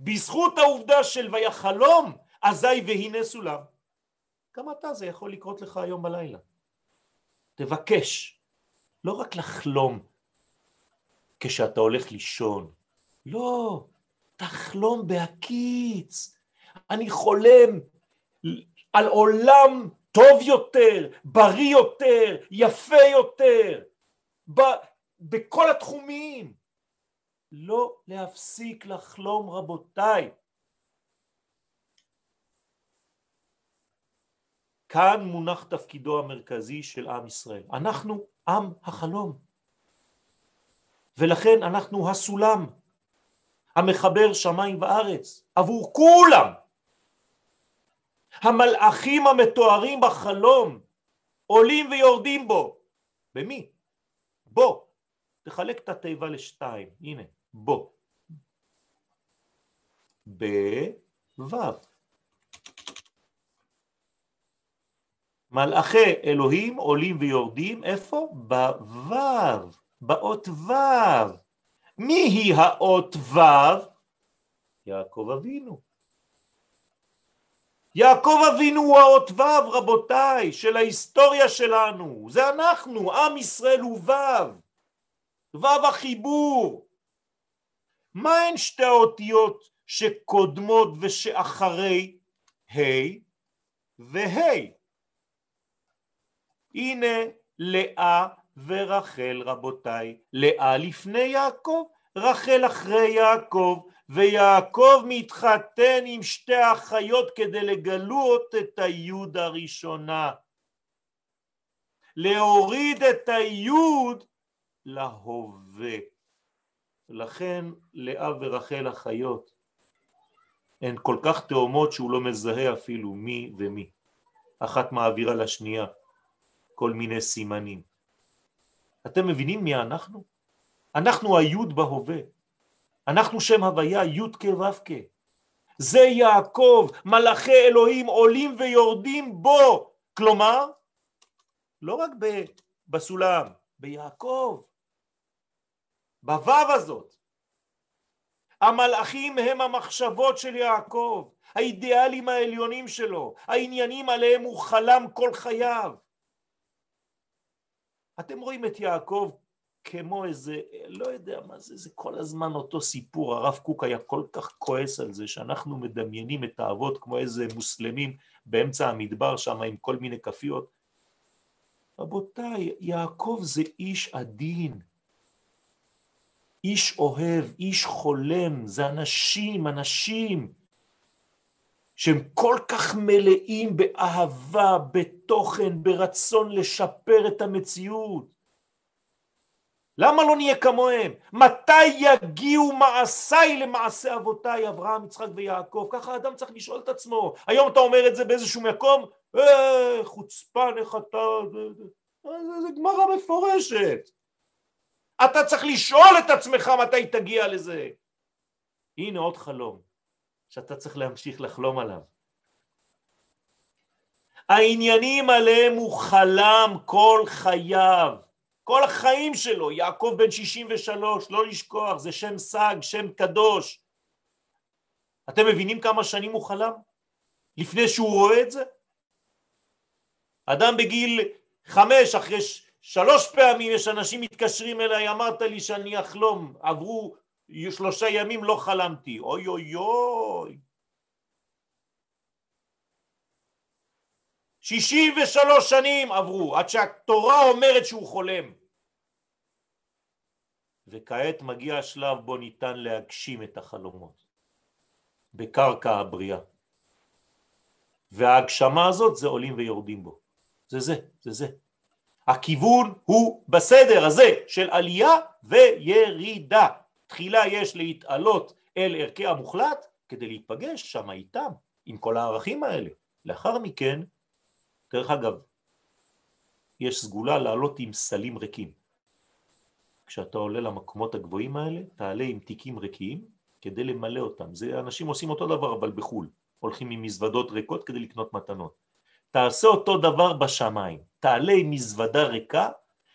בזכות העובדה של ויחלום, אזי והנה סולם. גם אתה זה יכול לקרות לך היום בלילה. תבקש, לא רק לחלום כשאתה הולך לישון, לא, תחלום בהקיץ. אני חולם על עולם טוב יותר, בריא יותר, יפה יותר, ב, בכל התחומים. לא להפסיק לחלום רבותיי. כאן מונח תפקידו המרכזי של עם ישראל. אנחנו עם החלום. ולכן אנחנו הסולם המחבר שמיים וארץ עבור כולם. המלאכים המתוארים בחלום עולים ויורדים בו. במי? בו. תחלק את התיבה לשתיים, הנה, בו. בו' מלאכי אלוהים עולים ויורדים, איפה? בו', באות ו'. מי היא האות ו'? יעקב אבינו. יעקב אבינו הוא האות ו' רבותיי, של ההיסטוריה שלנו, זה אנחנו, עם ישראל הוא ו', ו' החיבור. מה הן שתי האותיות שקודמות ושאחרי ה' וה'? הנה לאה ורחל רבותיי, לאה לפני יעקב, רחל אחרי יעקב, ויעקב מתחתן עם שתי אחיות כדי לגלות את היוד הראשונה. להוריד את היוד להווה. לכן לאה ורחל אחיות הן כל כך תאומות שהוא לא מזהה אפילו מי ומי. אחת מעבירה לשנייה. כל מיני סימנים. אתם מבינים מי אנחנו? אנחנו היוד בהווה. אנחנו שם הוויה יוד כו' זה יעקב, מלאכי אלוהים עולים ויורדים בו. כלומר, לא רק בסולם, ביעקב, בוו הזאת. המלאכים הם המחשבות של יעקב, האידיאלים העליונים שלו, העניינים עליהם הוא חלם כל חייו. אתם רואים את יעקב כמו איזה, לא יודע מה זה, זה כל הזמן אותו סיפור, הרב קוק היה כל כך כועס על זה שאנחנו מדמיינים את האבות כמו איזה מוסלמים באמצע המדבר שם עם כל מיני כפיות. רבותיי, יעקב זה איש עדין, איש אוהב, איש חולם, זה אנשים, אנשים. שהם כל כך מלאים באהבה, בתוכן, ברצון לשפר את המציאות. למה לא נהיה כמוהם? מתי יגיעו מעשיי למעשה אבותיי, אברהם, יצחק ויעקב? ככה האדם צריך לשאול את עצמו. היום אתה אומר את זה באיזשהו מקום, אה, חוצפן, איך אתה... זה, זה גמרא מפורשת. אתה צריך לשאול את עצמך מתי תגיע לזה. הנה עוד חלום שאתה צריך להמשיך לחלום עליו. העניינים עליהם הוא חלם כל חייו. כל החיים שלו, יעקב בן 63, לא לשכוח, זה שם סג, שם קדוש. אתם מבינים כמה שנים הוא חלם? לפני שהוא רואה את זה? אדם בגיל חמש, אחרי שלוש פעמים יש אנשים מתקשרים אליי, אמרת לי שאני אחלום, עברו שלושה ימים לא חלמתי, אוי אוי אוי. שישים ושלוש שנים עברו עד שהתורה אומרת שהוא חולם. וכעת מגיע השלב בו ניתן להגשים את החלומות בקרקע הבריאה. וההגשמה הזאת זה עולים ויורדים בו. זה זה, זה זה. הכיוון הוא בסדר הזה של עלייה וירידה. תחילה יש להתעלות אל ערכי המוחלט כדי להיפגש שם איתם, עם כל הערכים האלה. לאחר מכן דרך אגב, יש סגולה לעלות עם סלים ריקים. כשאתה עולה למקומות הגבוהים האלה, תעלה עם תיקים ריקים כדי למלא אותם. זה אנשים עושים אותו דבר אבל בחו"ל, הולכים עם מזוודות ריקות כדי לקנות מתנות. תעשה אותו דבר בשמיים, תעלה עם מזוודה ריקה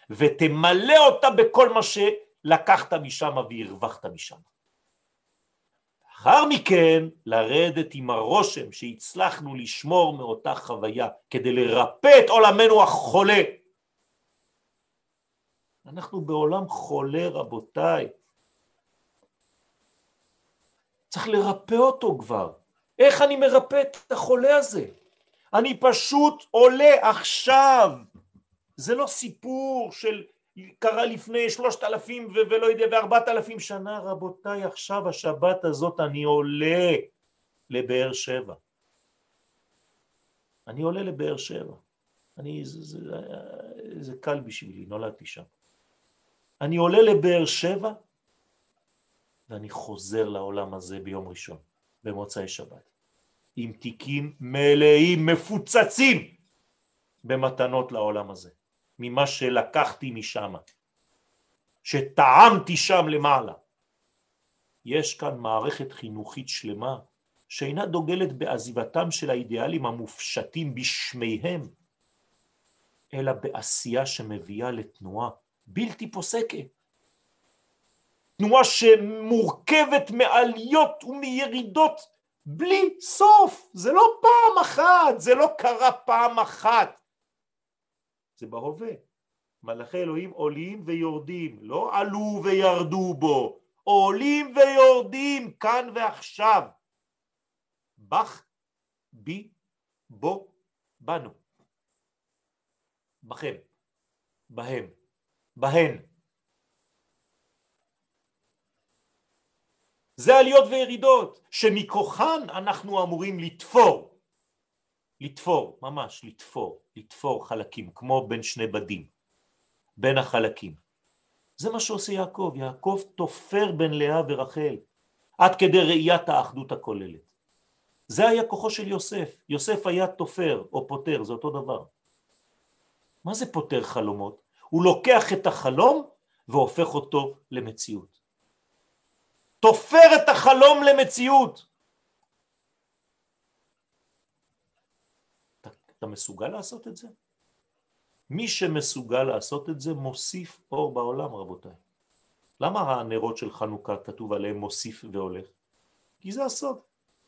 ותמלא אותה בכל מה שלקחת משם והרווחת משם. לאחר מכן לרדת עם הרושם שהצלחנו לשמור מאותה חוויה כדי לרפא את עולמנו החולה. אנחנו בעולם חולה רבותיי. צריך לרפא אותו כבר. איך אני מרפא את החולה הזה? אני פשוט עולה עכשיו. זה לא סיפור של קרה לפני שלושת אלפים ולא יודע וארבעת אלפים שנה רבותיי עכשיו השבת הזאת אני עולה לבאר שבע. אני עולה לבאר שבע. אני, זה, זה, זה קל בשבילי, נולדתי שם. אני עולה לבאר שבע ואני חוזר לעולם הזה ביום ראשון, במוצאי שבת עם תיקים מלאים, מפוצצים במתנות לעולם הזה ממה שלקחתי משם, שטעמתי שם למעלה. יש כאן מערכת חינוכית שלמה שאינה דוגלת בעזיבתם של האידיאלים המופשטים בשמיהם, אלא בעשייה שמביאה לתנועה בלתי פוסקת. תנועה שמורכבת מעליות ומירידות בלי סוף. זה לא פעם אחת, זה לא קרה פעם אחת. זה בהווה. מלאכי אלוהים עולים ויורדים, לא עלו וירדו בו, עולים ויורדים כאן ועכשיו. בך, בי, בו, בנו. בכם, בהם, בהן. זה עליות וירידות שמכוחן אנחנו אמורים לתפור לתפור, ממש לתפור, לתפור חלקים, כמו בין שני בדים, בין החלקים. זה מה שעושה יעקב, יעקב תופר בין לאה ורחל, עד כדי ראיית האחדות הכוללת. זה היה כוחו של יוסף, יוסף היה תופר או פותר, זה אותו דבר. מה זה פותר חלומות? הוא לוקח את החלום והופך אותו למציאות. תופר את החלום למציאות. אתה מסוגל לעשות את זה? מי שמסוגל לעשות את זה מוסיף אור בעולם רבותיי. למה הנרות של חנוכה כתוב עליהם מוסיף והולך? כי זה הסוד.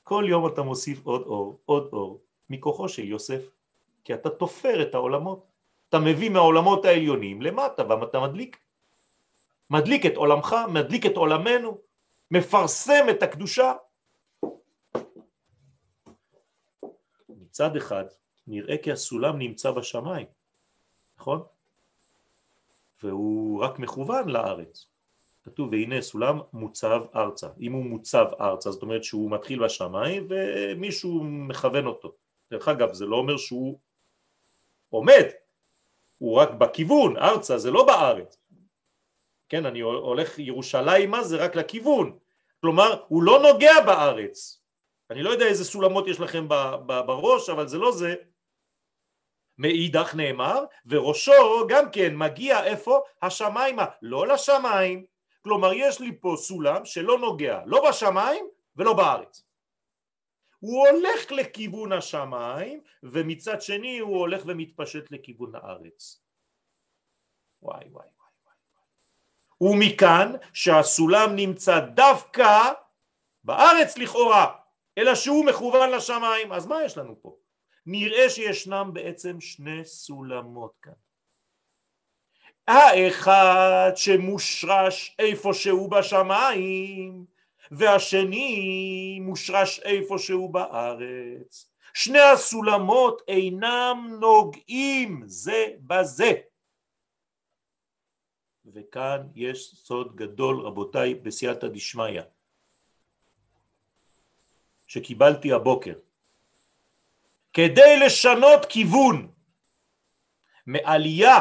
כל יום אתה מוסיף עוד אור, עוד אור, מכוחו של יוסף. כי אתה תופר את העולמות. אתה מביא מהעולמות העליונים למטה ואתה מדליק. מדליק את עולמך, מדליק את עולמנו, מפרסם את הקדושה. מצד אחד נראה כי הסולם נמצא בשמיים, נכון? והוא רק מכוון לארץ. כתוב והנה סולם מוצב ארצה. אם הוא מוצב ארצה זאת אומרת שהוא מתחיל בשמיים ומישהו מכוון אותו. דרך אגב זה לא אומר שהוא עומד, הוא רק בכיוון, ארצה זה לא בארץ. כן, אני הולך ירושלימה זה? רק לכיוון, כלומר הוא לא נוגע בארץ, אני לא יודע איזה סולמות יש לכם בראש אבל זה לא זה, מאידך נאמר וראשו גם כן מגיע איפה? השמיימה, לא לשמיים, כלומר יש לי פה סולם שלא נוגע לא בשמיים ולא בארץ. הוא הולך לכיוון השמיים ומצד שני הוא הולך ומתפשט לכיוון הארץ. וואי וואי ומכאן שהסולם נמצא דווקא בארץ לכאורה, אלא שהוא מכוון לשמיים. אז מה יש לנו פה? נראה שישנם בעצם שני סולמות כאן. האחד שמושרש איפשהו בשמיים, והשני מושרש איפשהו בארץ. שני הסולמות אינם נוגעים זה בזה. וכאן יש סוד גדול רבותיי בסייעתא דשמיא שקיבלתי הבוקר. כדי לשנות כיוון מעלייה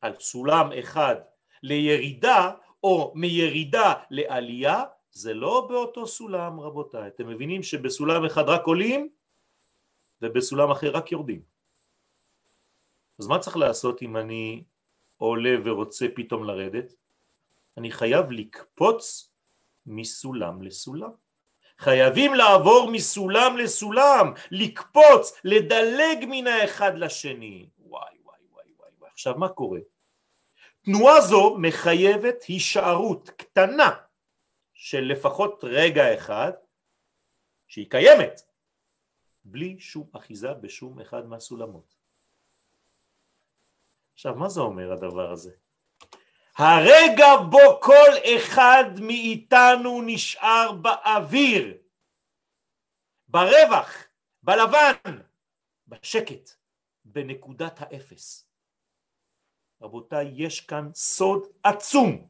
על סולם אחד לירידה או מירידה לעלייה זה לא באותו סולם רבותיי. אתם מבינים שבסולם אחד רק עולים ובסולם אחר רק יורדים. אז מה צריך לעשות אם אני עולה ורוצה פתאום לרדת, אני חייב לקפוץ מסולם לסולם. חייבים לעבור מסולם לסולם, לקפוץ, לדלג מן האחד לשני. וואי וואי וואי וואי. וואי. עכשיו מה קורה? תנועה זו מחייבת הישארות קטנה של לפחות רגע אחד שהיא קיימת בלי שום אחיזה בשום אחד מהסולמות. עכשיו, מה זה אומר הדבר הזה? הרגע בו כל אחד מאיתנו נשאר באוויר, ברווח, בלבן, בשקט, בנקודת האפס. רבותיי, יש כאן סוד עצום.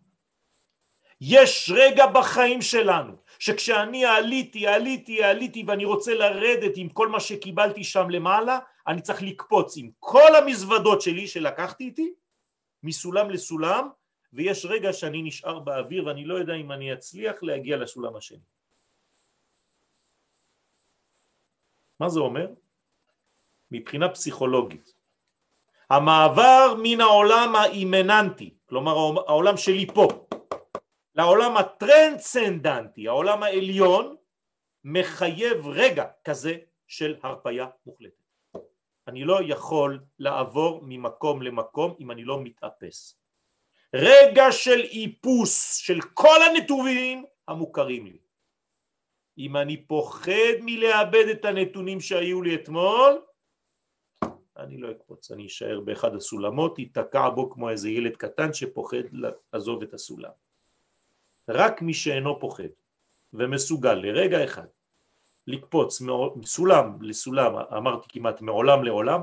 יש רגע בחיים שלנו שכשאני עליתי, עליתי, עליתי ואני רוצה לרדת עם כל מה שקיבלתי שם למעלה, אני צריך לקפוץ עם כל המזוודות שלי שלקחתי איתי, מסולם לסולם, ויש רגע שאני נשאר באוויר ואני לא יודע אם אני אצליח להגיע לסולם השני. מה זה אומר? מבחינה פסיכולוגית. המעבר מן העולם האימננטי, כלומר העולם שלי פה, לעולם הטרנסצנדנטי, העולם העליון, מחייב רגע כזה של הרפאיה מוחלטת. אני לא יכול לעבור ממקום למקום אם אני לא מתאפס. רגע של איפוס של כל הנתונים המוכרים לי. אם אני פוחד מלאבד את הנתונים שהיו לי אתמול, אני לא אקפוץ, אני אשאר באחד הסולמות, ייתקע בו כמו איזה ילד קטן שפוחד לעזוב את הסולם. רק מי שאינו פוחד ומסוגל לרגע אחד לקפוץ מסולם לסולם, אמרתי כמעט מעולם לעולם,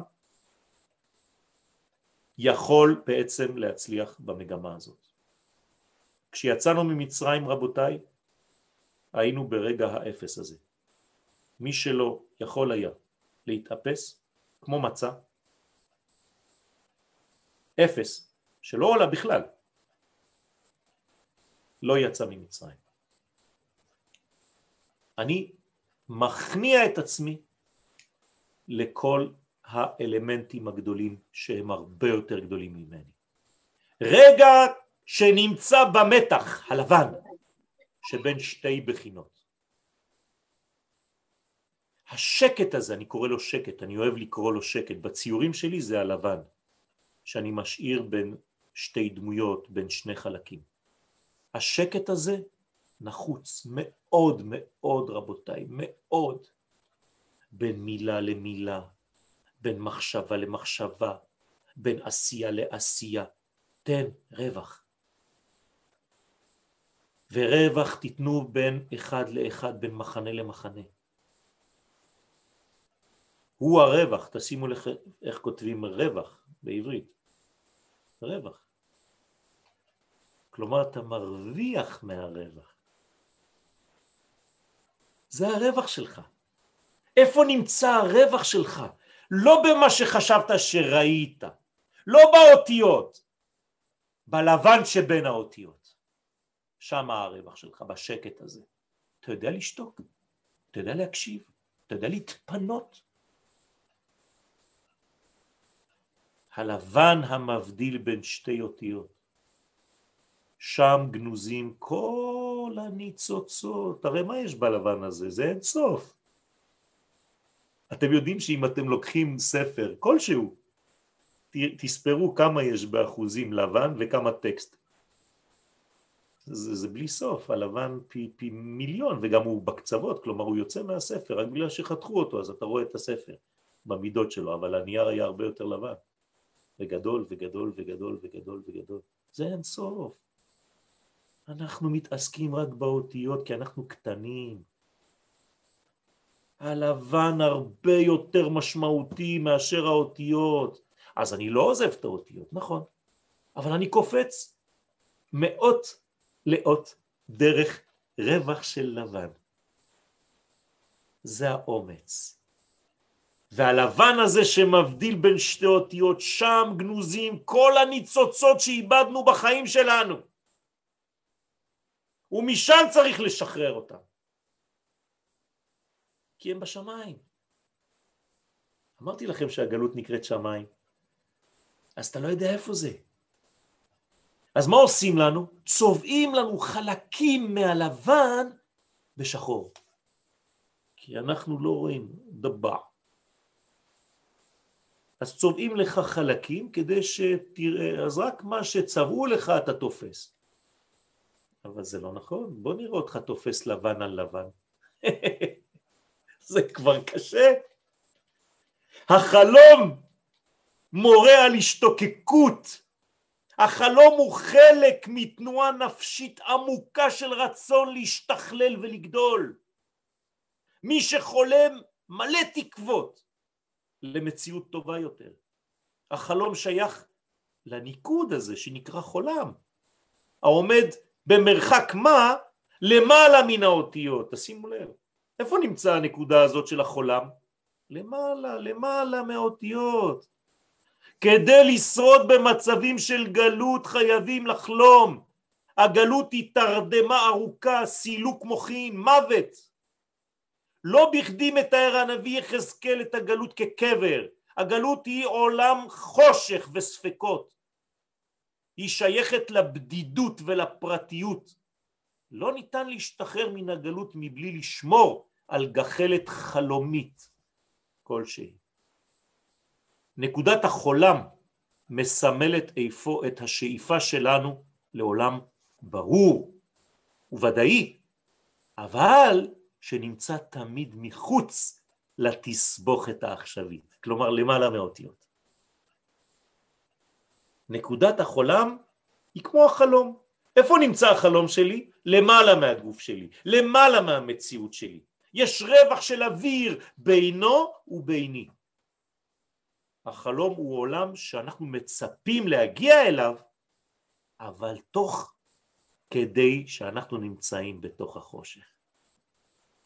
יכול בעצם להצליח במגמה הזאת. כשיצאנו ממצרים רבותיי, היינו ברגע האפס הזה. מי שלא יכול היה להתאפס כמו מצה, אפס, שלא עולה בכלל, לא יצא ממצרים. אני מכניע את עצמי לכל האלמנטים הגדולים שהם הרבה יותר גדולים ממני. רגע שנמצא במתח הלבן שבין שתי בחינות. השקט הזה, אני קורא לו שקט, אני אוהב לקרוא לו שקט, בציורים שלי זה הלבן, שאני משאיר בין שתי דמויות, בין שני חלקים. השקט הזה נחוץ מאוד מאוד רבותיי, מאוד, בין מילה למילה, בין מחשבה למחשבה, בין עשייה לעשייה, תן רווח. ורווח תיתנו בין אחד לאחד, בין מחנה למחנה. הוא הרווח, תשימו לך איך כותבים רווח בעברית, רווח. כלומר אתה מרוויח מהרווח. זה הרווח שלך. איפה נמצא הרווח שלך? לא במה שחשבת שראית, לא באותיות, בלבן שבין האותיות. שם הרווח שלך, בשקט הזה. אתה יודע לשתוק, אתה יודע להקשיב, אתה יודע להתפנות. הלבן המבדיל בין שתי אותיות. שם גנוזים כל הניצוצות. הרי מה יש בלבן הזה? זה אין סוף. אתם יודעים שאם אתם לוקחים ספר כלשהו, תספרו כמה יש באחוזים לבן וכמה טקסט. זה, זה בלי סוף, הלבן פי, פי מיליון, וגם הוא בקצוות, כלומר הוא יוצא מהספר, רק בגלל שחתכו אותו, אז אתה רואה את הספר במידות שלו, אבל הנייר היה הרבה יותר לבן, וגדול וגדול וגדול וגדול וגדול. זה אין סוף. אנחנו מתעסקים רק באותיות כי אנחנו קטנים. הלבן הרבה יותר משמעותי מאשר האותיות. אז אני לא עוזב את האותיות, נכון, אבל אני קופץ מאות לאות דרך רווח של לבן. זה האומץ. והלבן הזה שמבדיל בין שתי אותיות, שם גנוזים כל הניצוצות שאיבדנו בחיים שלנו. ומשם צריך לשחרר אותם. כי הם בשמיים. אמרתי לכם שהגלות נקראת שמיים, אז אתה לא יודע איפה זה. אז מה עושים לנו? צובעים לנו חלקים מהלבן בשחור. כי אנחנו לא רואים דבע. אז צובעים לך חלקים כדי שתראה, אז רק מה שצבעו לך אתה תופס. אבל זה לא נכון, בוא נראה אותך תופס לבן על לבן. זה כבר קשה. החלום מורה על השתוקקות. החלום הוא חלק מתנועה נפשית עמוקה של רצון להשתכלל ולגדול. מי שחולם מלא תקוות למציאות טובה יותר. החלום שייך לניקוד הזה שנקרא חולם, העומד במרחק מה למעלה מן האותיות, תשימו לב. איפה נמצא הנקודה הזאת של החולם? למעלה, למעלה מהאותיות. כדי לשרוד במצבים של גלות חייבים לחלום. הגלות היא תרדמה ארוכה, סילוק מוחין, מוות. לא בכדי מתאר הנביא יחזקאל את הגלות כקבר. הגלות היא עולם חושך וספקות. היא שייכת לבדידות ולפרטיות. לא ניתן להשתחרר מן הגלות מבלי לשמור על גחלת חלומית כלשהי. נקודת החולם מסמלת איפה את השאיפה שלנו לעולם ברור וודאי, אבל שנמצא תמיד מחוץ לתסבוכת העכשווית, כלומר למעלה מאותיות. נקודת החולם היא כמו החלום. איפה נמצא החלום שלי? למעלה מהגוף שלי, למעלה מהמציאות שלי. יש רווח של אוויר בינו וביני. החלום הוא עולם שאנחנו מצפים להגיע אליו, אבל תוך כדי שאנחנו נמצאים בתוך החושך.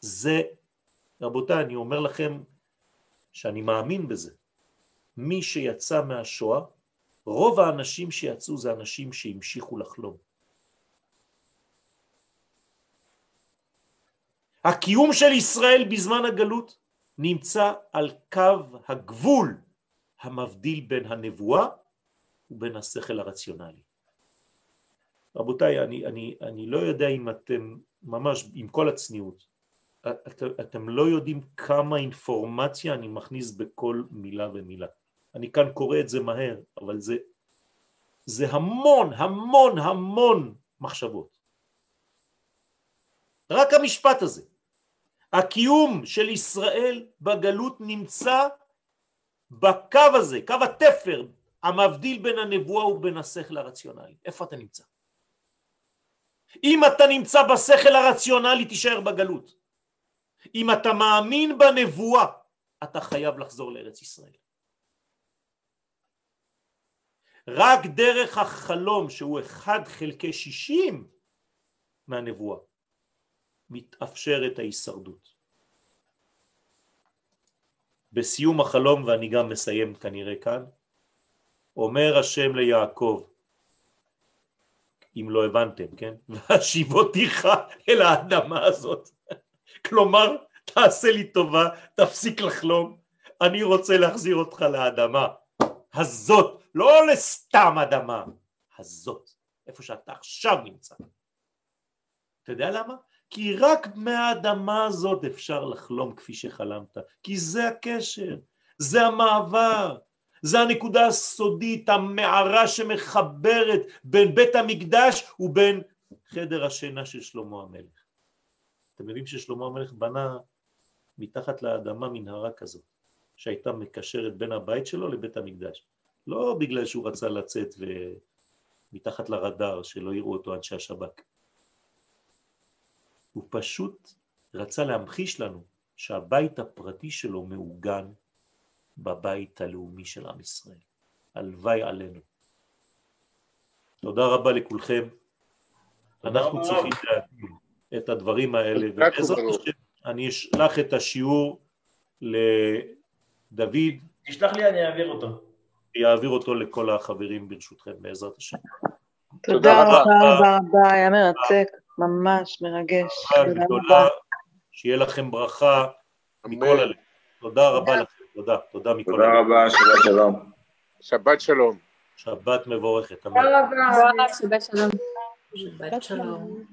זה, רבותיי, אני אומר לכם שאני מאמין בזה. מי שיצא מהשואה, רוב האנשים שיצאו זה אנשים שהמשיכו לחלום. הקיום של ישראל בזמן הגלות נמצא על קו הגבול המבדיל בין הנבואה ובין השכל הרציונלי. רבותיי, אני, אני, אני לא יודע אם אתם, ממש עם כל הצניעות, את, אתם לא יודעים כמה אינפורמציה אני מכניס בכל מילה ומילה. אני כאן קורא את זה מהר, אבל זה, זה המון, המון, המון מחשבות. רק המשפט הזה. הקיום של ישראל בגלות נמצא בקו הזה, קו התפר המבדיל בין הנבואה ובין השכל הרציונלי. איפה אתה נמצא? אם אתה נמצא בשכל הרציונלי תישאר בגלות. אם אתה מאמין בנבואה אתה חייב לחזור לארץ ישראל. רק דרך החלום שהוא אחד חלקי שישים מהנבואה מתאפשרת ההישרדות. בסיום החלום, ואני גם מסיים כנראה כאן, אומר השם ליעקב, אם לא הבנתם, כן? והשיבותיך אל האדמה הזאת. כלומר, תעשה לי טובה, תפסיק לחלום, אני רוצה להחזיר אותך לאדמה הזאת, לא לסתם אדמה, הזאת, איפה שאתה עכשיו נמצא. אתה יודע למה? כי רק מהאדמה הזאת אפשר לחלום כפי שחלמת, כי זה הקשר, זה המעבר, זה הנקודה הסודית, המערה שמחברת בין בית המקדש ובין חדר השינה של שלמה המלך. אתם יודעים ששלמה המלך בנה מתחת לאדמה מנהרה כזאת, שהייתה מקשרת בין הבית שלו לבית המקדש. לא בגלל שהוא רצה לצאת ומתחת לרדאר, שלא יראו אותו אנשי השב"כ. הוא פשוט רצה להמחיש לנו שהבית הפרטי שלו מעוגן בבית הלאומי של עם ישראל. הלוואי עלינו. תודה רבה לכולכם. אנחנו צריכים להבין את הדברים האלה, ובעזרת השם אני אשלח את השיעור לדוד. תשלח לי, אני אעביר אותו. יעביר אותו לכל החברים ברשותכם, בעזרת השם. תודה רבה רבה רבה, היה מרתק, ממש מרגש. תודה רבה. שיהיה לכם ברכה מכל הלב. תודה רבה לכם, תודה, תודה מכל הלב. תודה רבה, שבת שלום. שבת שלום. שבת מבורכת. תודה רבה. שבת שלום. שבת שלום.